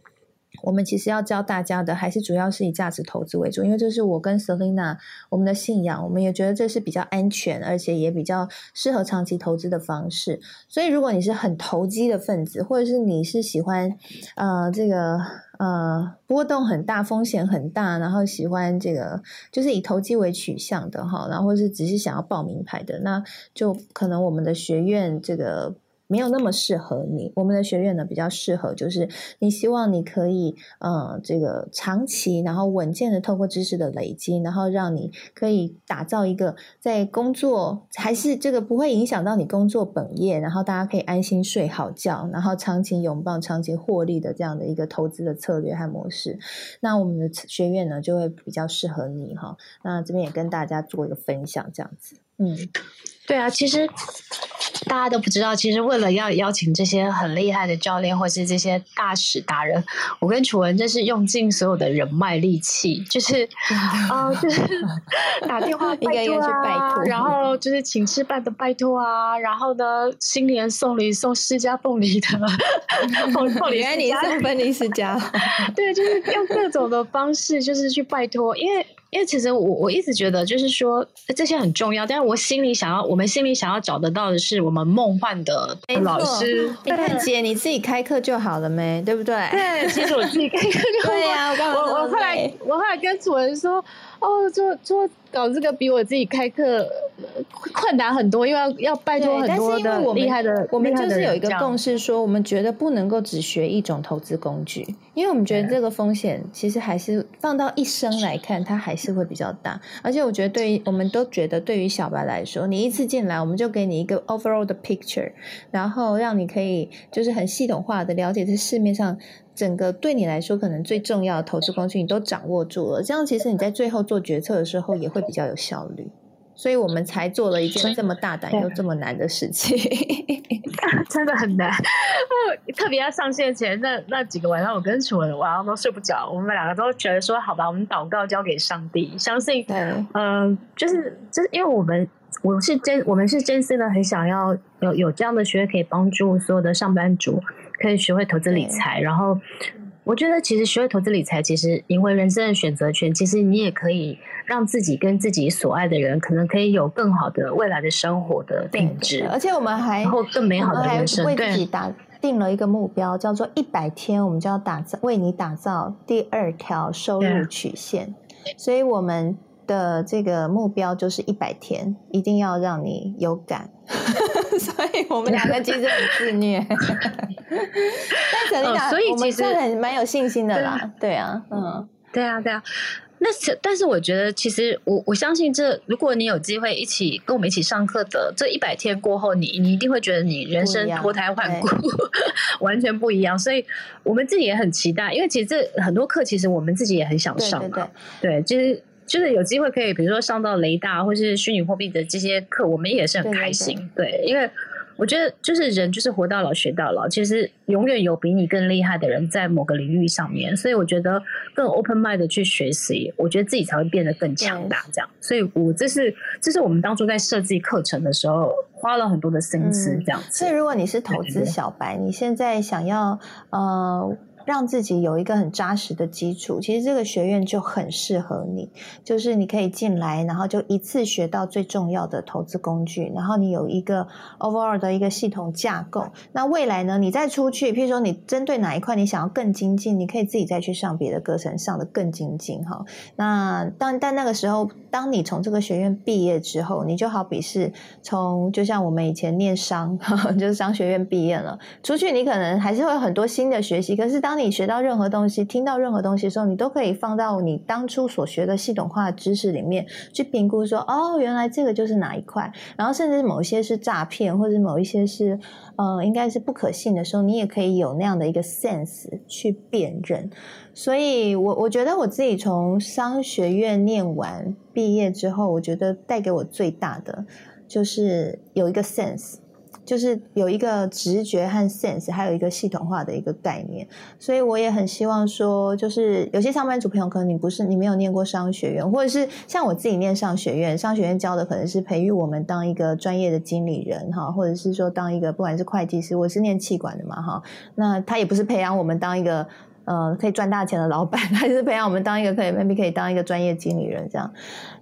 我们其实要教大家的，还是主要是以价值投资为主，因为这是我跟 Selina 我们的信仰，我们也觉得这是比较安全，而且也比较适合长期投资的方式。所以，如果你是很投机的分子，或者是你是喜欢呃这个呃波动很大、风险很大，然后喜欢这个就是以投机为取向的哈，然后是只是想要报名牌的，那就可能我们的学院这个。没有那么适合你，我们的学院呢比较适合，就是你希望你可以，呃，这个长期然后稳健的透过知识的累积，然后让你可以打造一个在工作还是这个不会影响到你工作本业，然后大家可以安心睡好觉，然后长期拥抱长期获利的这样的一个投资的策略和模式。那我们的学院呢就会比较适合你哈。那这边也跟大家做一个分享，这样子，嗯。对啊，其实大家都不知道，其实为了要邀请这些很厉害的教练，或是这些大使达人，我跟楚文真是用尽所有的人脉力气，就是啊，就是 打电话拜托啊，然后就是请吃饭的拜托啊，然后呢，新年送礼送释迦凤梨的 凤凤梨，原来你是分离释迦，对，就是用各种的方式，就是去拜托，因为。因为其实我我一直觉得，就是说这些很重要，但是我心里想要，我们心里想要找得到的是我们梦幻的老师。你看姐，你自己开课就好了没？对不对？对，其实我自己开课就 对呀。我我后来我后来跟楚文说。哦，做做搞这个比我自己开课困难很多，因为要要拜托很多的厉害的。我们就是有一个共识，说我们觉得不能够只学一种投资工具，因为我们觉得这个风险其实还是放到一生来看，它还是会比较大。而且我觉得，对于我们都觉得，对于小白来说，你一次进来，我们就给你一个 overall 的 picture，然后让你可以就是很系统化的了解这市面上。整个对你来说可能最重要的投资工具，你都掌握住了，这样其实你在最后做决策的时候也会比较有效率。所以我们才做了一件这么大胆又这么难的事情，真的很难。特别要上线前那那几个晚上，我跟楚文晚上都睡不着。我们两个都觉得说，好吧，我们祷告交给上帝，相信，嗯，就是就是因为我们我是真我们是真心的很想要有有这样的学会可以帮助所有的上班族。可以学会投资理财，然后我觉得其实学会投资理财，其实赢回人生的选择权。其实你也可以让自己跟自己所爱的人，可能可以有更好的未来的生活的品质。而且我们还然后更美好的人生，为自己打定了一个目标，叫做一百天，我们就要打造为你打造第二条收入曲线。所以我们的这个目标就是一百天，一定要让你有感。所以我们两个其实很自虐，但肯定，所以其实很蛮有信心的啦。对啊，嗯，对啊，对啊。那是，但是我觉得，其实我我相信，这如果你有机会一起跟我们一起上课的这一百天过后，你你一定会觉得你人生脱胎换骨，完全不一样。所以我们自己也很期待，因为其实这很多课，其实我们自己也很想上嘛。对，其实。就是有机会可以，比如说上到雷大或是虚拟货币的这些课，我们也是很开心。对，因为我觉得就是人就是活到老学到老，其实永远有比你更厉害的人在某个领域上面，所以我觉得更 open mind 的去学习，我觉得自己才会变得更强大。这样，所以我这是这是我们当初在设计课程的时候花了很多的心思。这样，所以如果你是投资小白，你现在想要呃。让自己有一个很扎实的基础，其实这个学院就很适合你。就是你可以进来，然后就一次学到最重要的投资工具，然后你有一个 overall 的一个系统架构。那未来呢，你再出去，譬如说你针对哪一块你想要更精进，你可以自己再去上别的课程，上的更精进哈。那当但那个时候，当你从这个学院毕业之后，你就好比是从就像我们以前念商，就是商学院毕业了，出去你可能还是会有很多新的学习，可是当你学到任何东西，听到任何东西的时候，你都可以放到你当初所学的系统化的知识里面去评估，说哦，原来这个就是哪一块，然后甚至某一些是诈骗，或者某一些是呃，应该是不可信的时候，你也可以有那样的一个 sense 去辨认。所以，我我觉得我自己从商学院念完毕业之后，我觉得带给我最大的就是有一个 sense。就是有一个直觉和 sense，还有一个系统化的一个概念，所以我也很希望说，就是有些上班族朋友，可能你不是你没有念过商学院，或者是像我自己念商学院，商学院教的可能是培育我们当一个专业的经理人哈，或者是说当一个不管是会计师，我是念气管的嘛哈，那他也不是培养我们当一个。呃可以赚大钱的老板，他是培养我们当一个可以 maybe 可以当一个专业经理人这样。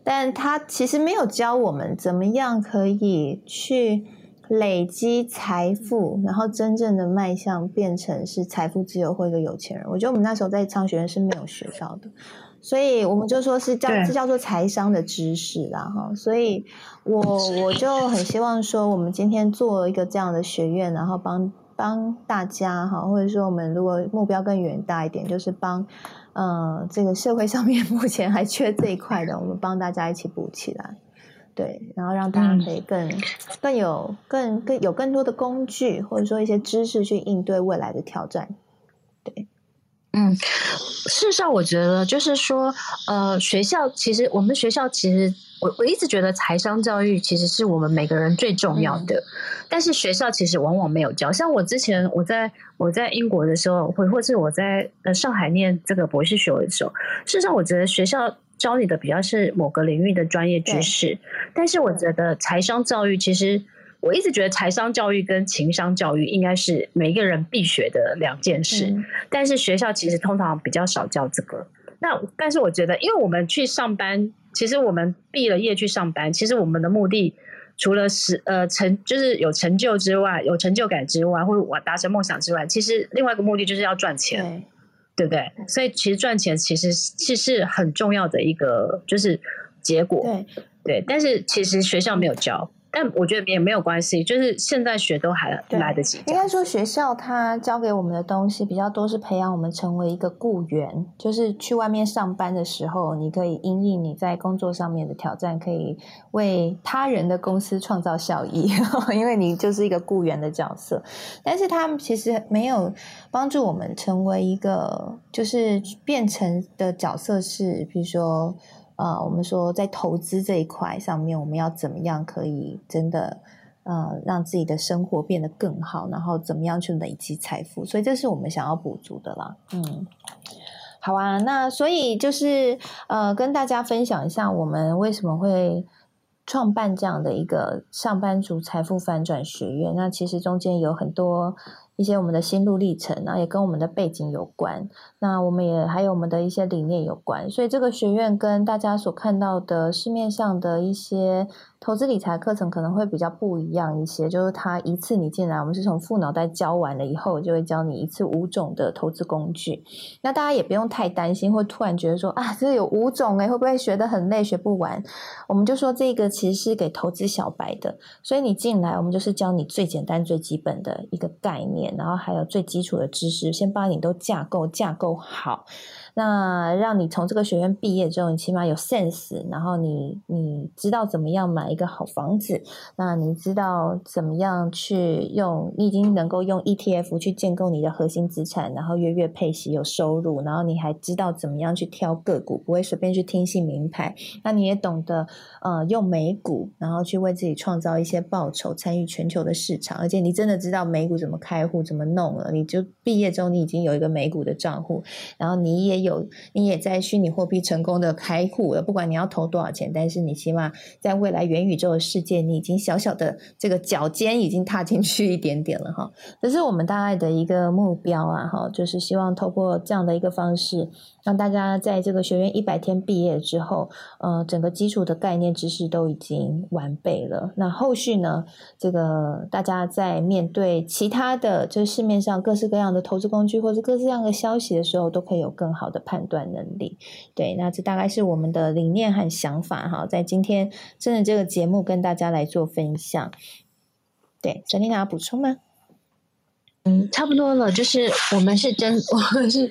但他其实没有教我们怎么样可以去累积财富，然后真正的迈向变成是财富自由或一个有钱人。我觉得我们那时候在商学院是没有学到的。所以我们就说是叫这叫做财商的知识啦，哈。所以我我就很希望说，我们今天做一个这样的学院，然后帮帮大家哈，或者说我们如果目标更远大一点，就是帮呃这个社会上面 目前还缺这一块的，我们帮大家一起补起来，对，然后让大家可以更更有更更有更多的工具，或者说一些知识去应对未来的挑战，对。嗯，事实上，我觉得就是说，呃，学校其实我们学校其实，我我一直觉得财商教育其实是我们每个人最重要的，但是学校其实往往没有教。像我之前我在我在英国的时候，或或是我在呃上海念这个博士学位的时候，事实上我觉得学校教你的比较是某个领域的专业知识，但是我觉得财商教育其实。我一直觉得财商教育跟情商教育应该是每一个人必学的两件事，但是学校其实通常比较少教这个。那但是我觉得，因为我们去上班，其实我们毕了业去上班，其实我们的目的除了是呃成就是有成就之外，有成就感之外，或者我达成梦想之外，其实另外一个目的就是要赚钱，对不对？所以其实赚钱其实是是很重要的一个就是结果，对对。但是其实学校没有教。但我觉得也没有关系，就是现在学都还来得及。应该说，学校它教给我们的东西比较多，是培养我们成为一个雇员，就是去外面上班的时候，你可以因应你在工作上面的挑战，可以为他人的公司创造效益，因为你就是一个雇员的角色。但是他们其实没有帮助我们成为一个，就是变成的角色是，比如说。呃，我们说在投资这一块上面，我们要怎么样可以真的呃让自己的生活变得更好，然后怎么样去累积财富？所以这是我们想要补足的啦。嗯，好啊，那所以就是呃跟大家分享一下，我们为什么会创办这样的一个上班族财富反转学院？那其实中间有很多。一些我们的心路历程然后，也跟我们的背景有关。那我们也还有我们的一些理念有关，所以这个学院跟大家所看到的市面上的一些。投资理财课程可能会比较不一样一些，就是它一次你进来，我们是从副脑袋教完了以后，就会教你一次五种的投资工具。那大家也不用太担心，会突然觉得说啊，这有五种哎，会不会学得很累，学不完？我们就说这个其实是给投资小白的，所以你进来，我们就是教你最简单、最基本的一个概念，然后还有最基础的知识，先把你都架构架构好。那让你从这个学院毕业之后，你起码有 sense，然后你你知道怎么样买一个好房子，那你知道怎么样去用，你已经能够用 ETF 去建构你的核心资产，然后月月配息有收入，然后你还知道怎么样去挑个股，不会随便去听信名牌。那你也懂得呃用美股，然后去为自己创造一些报酬，参与全球的市场，而且你真的知道美股怎么开户怎么弄了，你就毕业之后你已经有一个美股的账户，然后你也。有，你也在虚拟货币成功的开户了。不管你要投多少钱，但是你起码在未来元宇宙的世界，你已经小小的这个脚尖已经踏进去一点点了哈。这是我们大概的一个目标啊哈，就是希望透过这样的一个方式。让大家在这个学院一百天毕业之后，呃，整个基础的概念知识都已经完备了。那后续呢？这个大家在面对其他的，就是市面上各式各样的投资工具或者各式各样的消息的时候，都可以有更好的判断能力。对，那这大概是我们的理念和想法哈。在今天真的这个节目跟大家来做分享。对，小丽娜补充吗？嗯，差不多了。就是我们是真，我们是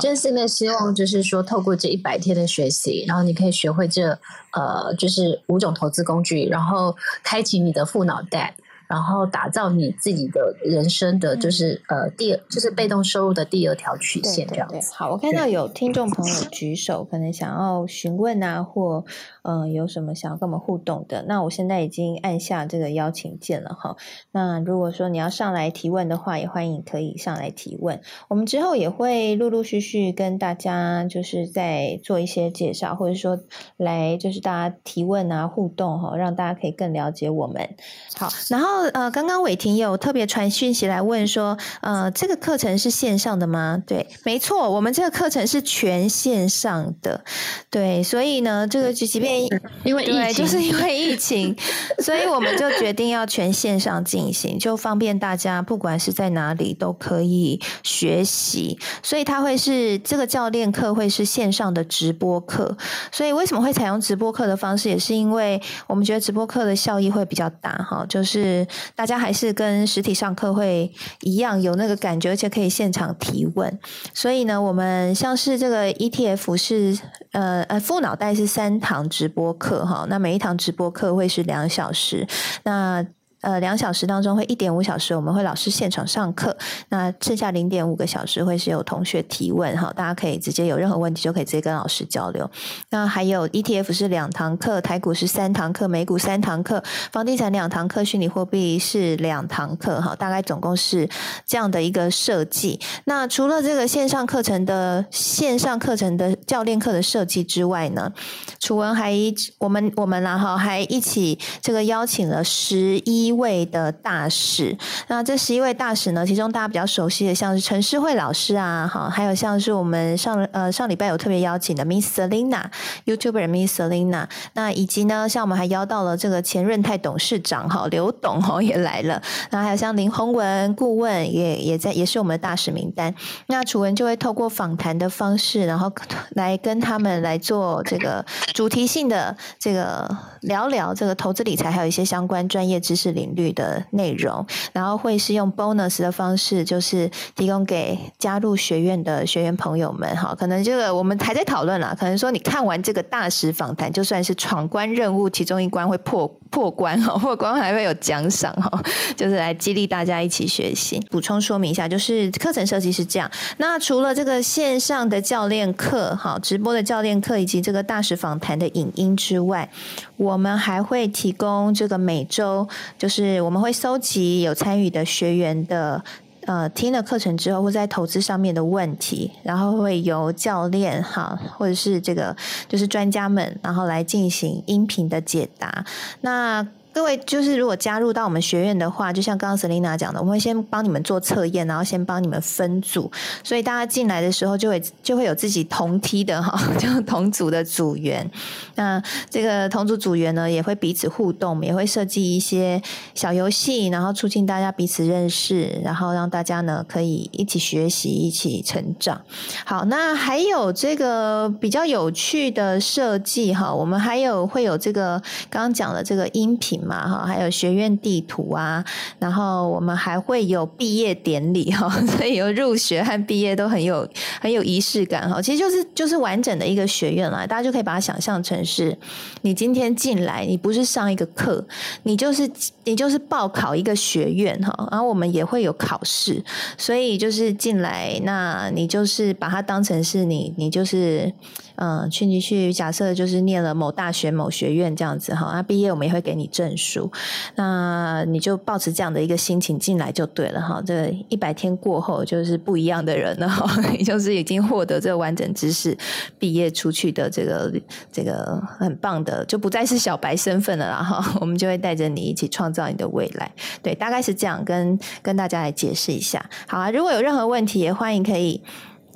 真心的希望，就是说透过这一百天的学习，然后你可以学会这呃，就是五种投资工具，然后开启你的副脑袋。然后打造你自己的人生的就是呃第二就是被动收入的第二条曲线这样子。好，我看到有听众朋友举手，可能想要询问啊，或嗯有什么想要跟我们互动的，那我现在已经按下这个邀请键了哈。那如果说你要上来提问的话，也欢迎可以上来提问。我们之后也会陆陆续续跟大家就是在做一些介绍，或者说来就是大家提问啊互动哈，让大家可以更了解我们。好，然后。呃，刚刚伟霆有特别传讯息来问说，呃，这个课程是线上的吗？对，没错，我们这个课程是全线上的。对，所以呢，这个即便因为疫情，就是因为疫情，所以我们就决定要全线上进行，就方便大家不管是在哪里都可以学习。所以它会是这个教练课会是线上的直播课。所以为什么会采用直播课的方式，也是因为我们觉得直播课的效益会比较大哈，就是大家还是跟实体上课会一样有那个感觉，而且可以现场提问。所以呢，我们像是这个 ETF 是呃呃副脑袋是三堂直播课哈，那每一堂直播课会是两小时，那。呃，两小时当中会一点五小时，我们会老师现场上课，那剩下零点五个小时会是有同学提问哈，大家可以直接有任何问题就可以直接跟老师交流。那还有 ETF 是两堂课，台股是三堂课，美股三堂课，房地产两堂课，虚拟货币是两堂课哈，大概总共是这样的一个设计。那除了这个线上课程的线上课程的教练课的设计之外呢，楚文还一我们我们然后还一起这个邀请了十一。位的大使，那这十一位大使呢？其中大家比较熟悉的，像是陈诗慧老师啊，哈，还有像是我们上呃上礼拜有特别邀请的 Miss Selina，YouTuber Miss Selina，那以及呢，像我们还邀到了这个前润泰董事长哈刘董哦也来了，那还有像林宏文顾问也也在，也是我们的大使名单。那楚文就会透过访谈的方式，然后来跟他们来做这个主题性的这个聊聊这个投资理财，还有一些相关专业知识领。频率的内容，然后会是用 bonus 的方式，就是提供给加入学院的学员朋友们哈。可能这个我们还在讨论啦，可能说你看完这个大使访谈，就算是闯关任务其中一关会破破关哈，破关还会有奖赏哈，就是来激励大家一起学习。补充说明一下，就是课程设计是这样。那除了这个线上的教练课哈，直播的教练课以及这个大使访谈的影音之外，我们还会提供这个每周就是。我们会搜集有参与的学员的呃听了课程之后，或在投资上面的问题，然后会由教练哈，或者是这个就是专家们，然后来进行音频的解答。那各位就是如果加入到我们学院的话，就像刚刚 Selina 讲的，我们会先帮你们做测验，然后先帮你们分组，所以大家进来的时候就会 就会有自己同梯的 哈，就同组的组员。那这个同组组员呢，也会彼此互动，也会设计一些小游戏，然后促进大家彼此认识，然后让大家呢可以一起学习，一起成长。好，那还有这个比较有趣的设计哈，我们还有会有这个刚刚讲的这个音频。嘛哈，还有学院地图啊，然后我们还会有毕业典礼哈，所以有入学和毕业都很有很有仪式感哈。其实就是就是完整的一个学院啦，大家就可以把它想象成是，你今天进来，你不是上一个课，你就是你就是报考一个学院哈，然后我们也会有考试，所以就是进来，那你就是把它当成是你，你就是。嗯，去你去假设就是念了某大学某学院这样子哈，那毕业我们也会给你证书，那你就抱持这样的一个心情进来就对了哈。这一百天过后就是不一样的人了哈，就是已经获得这个完整知识，毕业出去的这个这个很棒的，就不再是小白身份了啦哈。我们就会带着你一起创造你的未来，对，大概是这样跟跟大家来解释一下。好啊，如果有任何问题，也欢迎可以。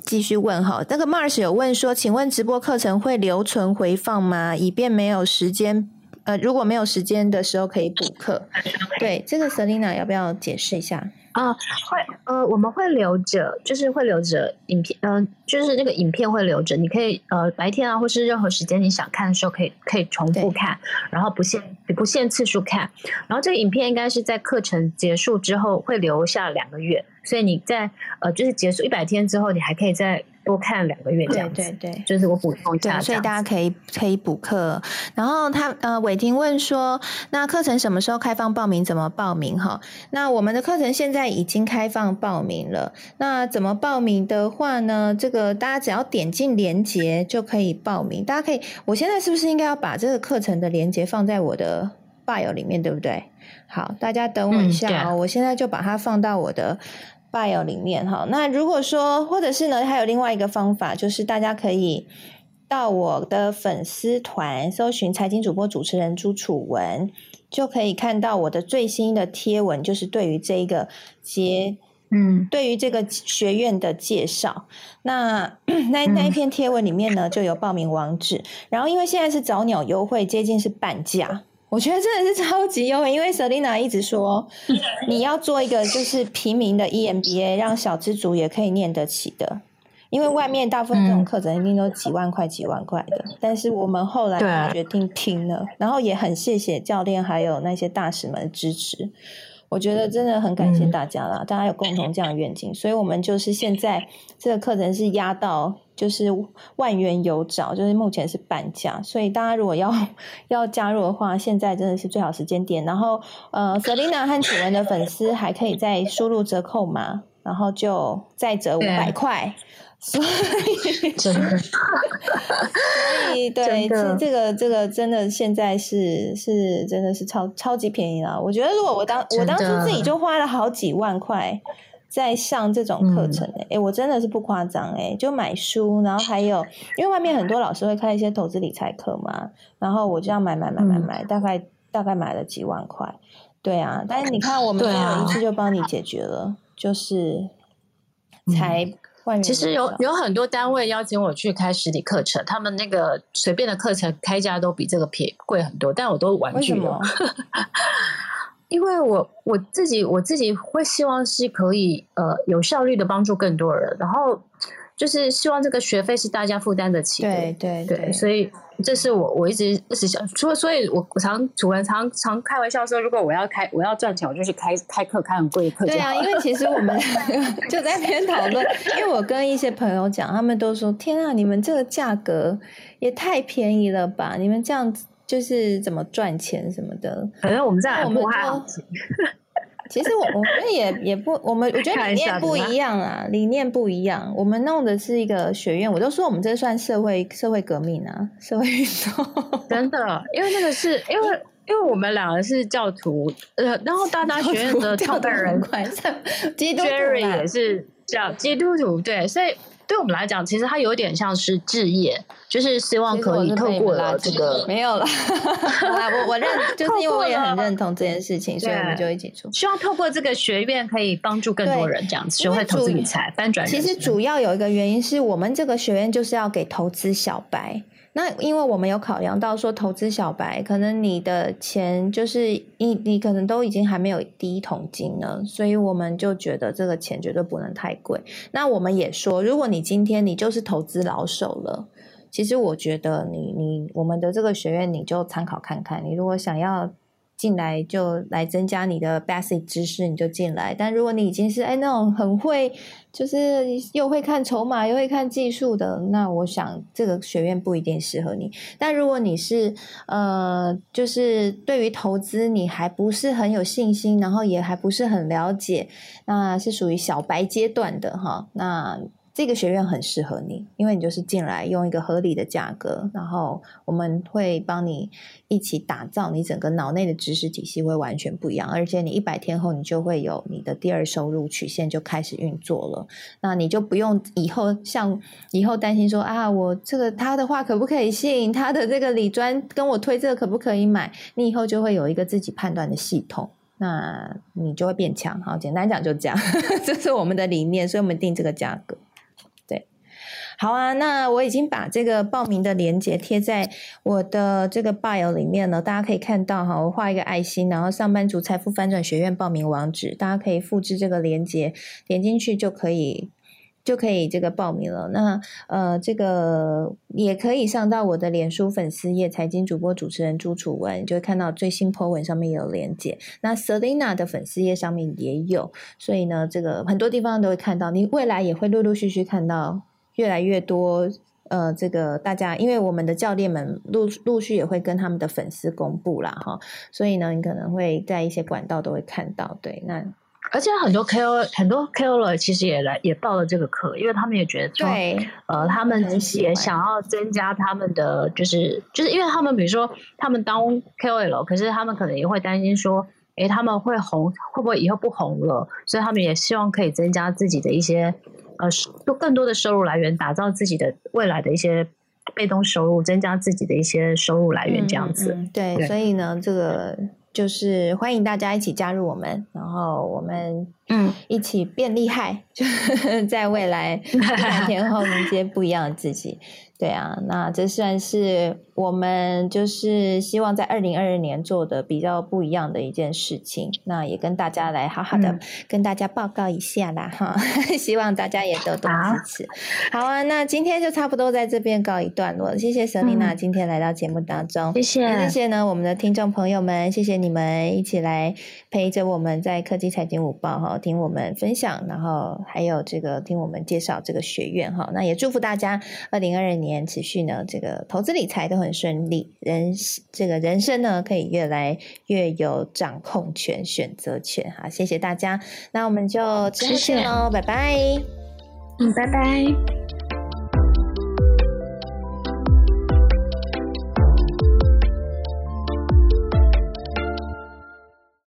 继续问哈，那个 Mars 有问说，请问直播课程会留存回放吗？以便没有时间，呃，如果没有时间的时候可以补课。对，这个 Selina 要不要解释一下？啊，会，呃，我们会留着，就是会留着影片，嗯，就是那个影片会留着，你可以，呃，白天啊，或是任何时间你想看的时候，可以可以重复看，然后不限不限次数看，然后这个影片应该是在课程结束之后会留下两个月。所以你在呃，就是结束一百天之后，你还可以再多看两个月这样子。对对对，就是我补充一下。所以大家可以可以补课。然后他呃，伟霆问说，那课程什么时候开放报名？怎么报名？哈，那我们的课程现在已经开放报名了。那怎么报名的话呢？这个大家只要点进链接就可以报名。大家可以，我现在是不是应该要把这个课程的链接放在我的 bio 里面，对不对？好，大家等我一下哦，我现在就把它放到我的。Bio 里面哈，那如果说或者是呢，还有另外一个方法，就是大家可以到我的粉丝团搜寻财经主播主持人朱楚文，就可以看到我的最新的贴文，就是对于这一个节。嗯，对于这个学院的介绍，那 那那一篇贴文里面呢，就有报名网址。然后因为现在是早鸟优惠，接近是半价，我觉得真的是超级优惠。因为 Selina 一直说，你要做一个就是平民的 EMBA，让小资族也可以念得起的。因为外面大部分这种课程一定都几万块、几万块的，但是我们后来决定听了，然后也很谢谢教练还有那些大使们的支持。我觉得真的很感谢大家啦，大家有共同这样的愿景，所以我们就是现在这个课程是压到就是万元有找，就是目前是半价，所以大家如果要要加入的话，现在真的是最好时间点。然后呃，Selina 和楚文的粉丝还可以再输入折扣码，然后就再折五百块。所以，真的，所以 对，这这个这个真的现在是是真的是超超级便宜了。我觉得如果我当我当初自己就花了好几万块在上这种课程，哎，我真的是不夸张，哎，就买书，然后还有因为外面很多老师会开一些投资理财课嘛，然后我就要买买买买买，大概大概买了几万块，对啊。但是你看，我们有一次就帮你解决了，就是才。其实有有很多单位邀请我去开实体课程，他们那个随便的课程开价都比这个便贵很多，但我都婉拒了。因为我我自己我自己会希望是可以呃有效率的帮助更多人，然后就是希望这个学费是大家负担得起的。对对对，所以。这是我我一直一直想，所以所以我我常主人常常开玩笑说，如果我要开我要赚钱，我就去开开课，开很贵的课。对啊，因为其实我们 就在那边讨论，因为我跟一些朋友讲，他们都说：“天啊，你们这个价格也太便宜了吧！你们这样子就是怎么赚钱什么的？”反正我们在我们其实我我觉得也也不，我们我觉得理念不一样啊，理念不一样。我们弄的是一个学院，我都说我们这算社会社会革命啊，社会运动。真的，因为那个是因为 因为我们两个是教徒，呃，然后大大学院的创办人 基督徒也是叫基督徒，对，所以。对我们来讲，其实它有点像是置业，就是希望可以透过了这个没有了。我我认，就是因为我也很认同这件事情，所以我们就一起做。希望透过这个学院，可以帮助更多人这样子学会投资理财、翻转。其实主要有一个原因是我们这个学院就是要给投资小白。那因为我们有考量到说，投资小白可能你的钱就是你你可能都已经还没有第一桶金了，所以我们就觉得这个钱绝对不能太贵。那我们也说，如果你今天你就是投资老手了，其实我觉得你你我们的这个学院你就参考看看，你如果想要。进来就来增加你的 basic 知识，你就进来。但如果你已经是哎那种很会，就是又会看筹码又会看技术的，那我想这个学院不一定适合你。但如果你是呃，就是对于投资你还不是很有信心，然后也还不是很了解，那是属于小白阶段的哈，那。这个学院很适合你，因为你就是进来用一个合理的价格，然后我们会帮你一起打造你整个脑内的知识体系会完全不一样，而且你一百天后你就会有你的第二收入曲线就开始运作了，那你就不用以后像以后担心说啊，我这个他的话可不可以信，他的这个理专跟我推这个可不可以买，你以后就会有一个自己判断的系统，那你就会变强。好，简单讲就这样，这是我们的理念，所以我们定这个价格。好啊，那我已经把这个报名的链接贴在我的这个 bio 里面了，大家可以看到哈，我画一个爱心，然后上班族财富翻转学院报名网址，大家可以复制这个链接，点进去就可以就可以这个报名了。那呃，这个也可以上到我的脸书粉丝页，财经主播主持人朱楚文，就会看到最新 po 文上面有链接。那 Selina 的粉丝页上面也有，所以呢，这个很多地方都会看到，你未来也会陆陆续续看到。越来越多，呃，这个大家，因为我们的教练们陆陆续也会跟他们的粉丝公布啦，哈，所以呢，你可能会在一些管道都会看到。对，那而且很多 KOL 很多 KOL 其实也来也报了这个课，因为他们也觉得，对，呃，他们也想要增加他们的，就是就是因为他们比如说他们当 KOL，可是他们可能也会担心说，哎，他们会红会不会以后不红了？所以他们也希望可以增加自己的一些。呃，多更多的收入来源，打造自己的未来的一些被动收入，增加自己的一些收入来源，这样子。对，所以呢，这个就是欢迎大家一起加入我们，然后我们嗯一起变厉害，就 在未来 一百天后迎接不一样的自己。对啊，那这算是我们就是希望在二零二二年做的比较不一样的一件事情。那也跟大家来好好的跟大家报告一下啦，哈，希望大家也多多支持。好啊，那今天就差不多在这边告一段落。谢谢瑟琳娜今天来到节目当中，谢谢，谢谢呢我们的听众朋友们，谢谢你们一起来陪着我们在科技财经午报哈，听我们分享，然后还有这个听我们介绍这个学院哈。那也祝福大家二零二二年。持续呢，这个投资理财都很顺利，人这个人生呢可以越来越有掌控权、选择权。哈，谢谢大家，那我们就之后见喽，拜拜，嗯，拜拜。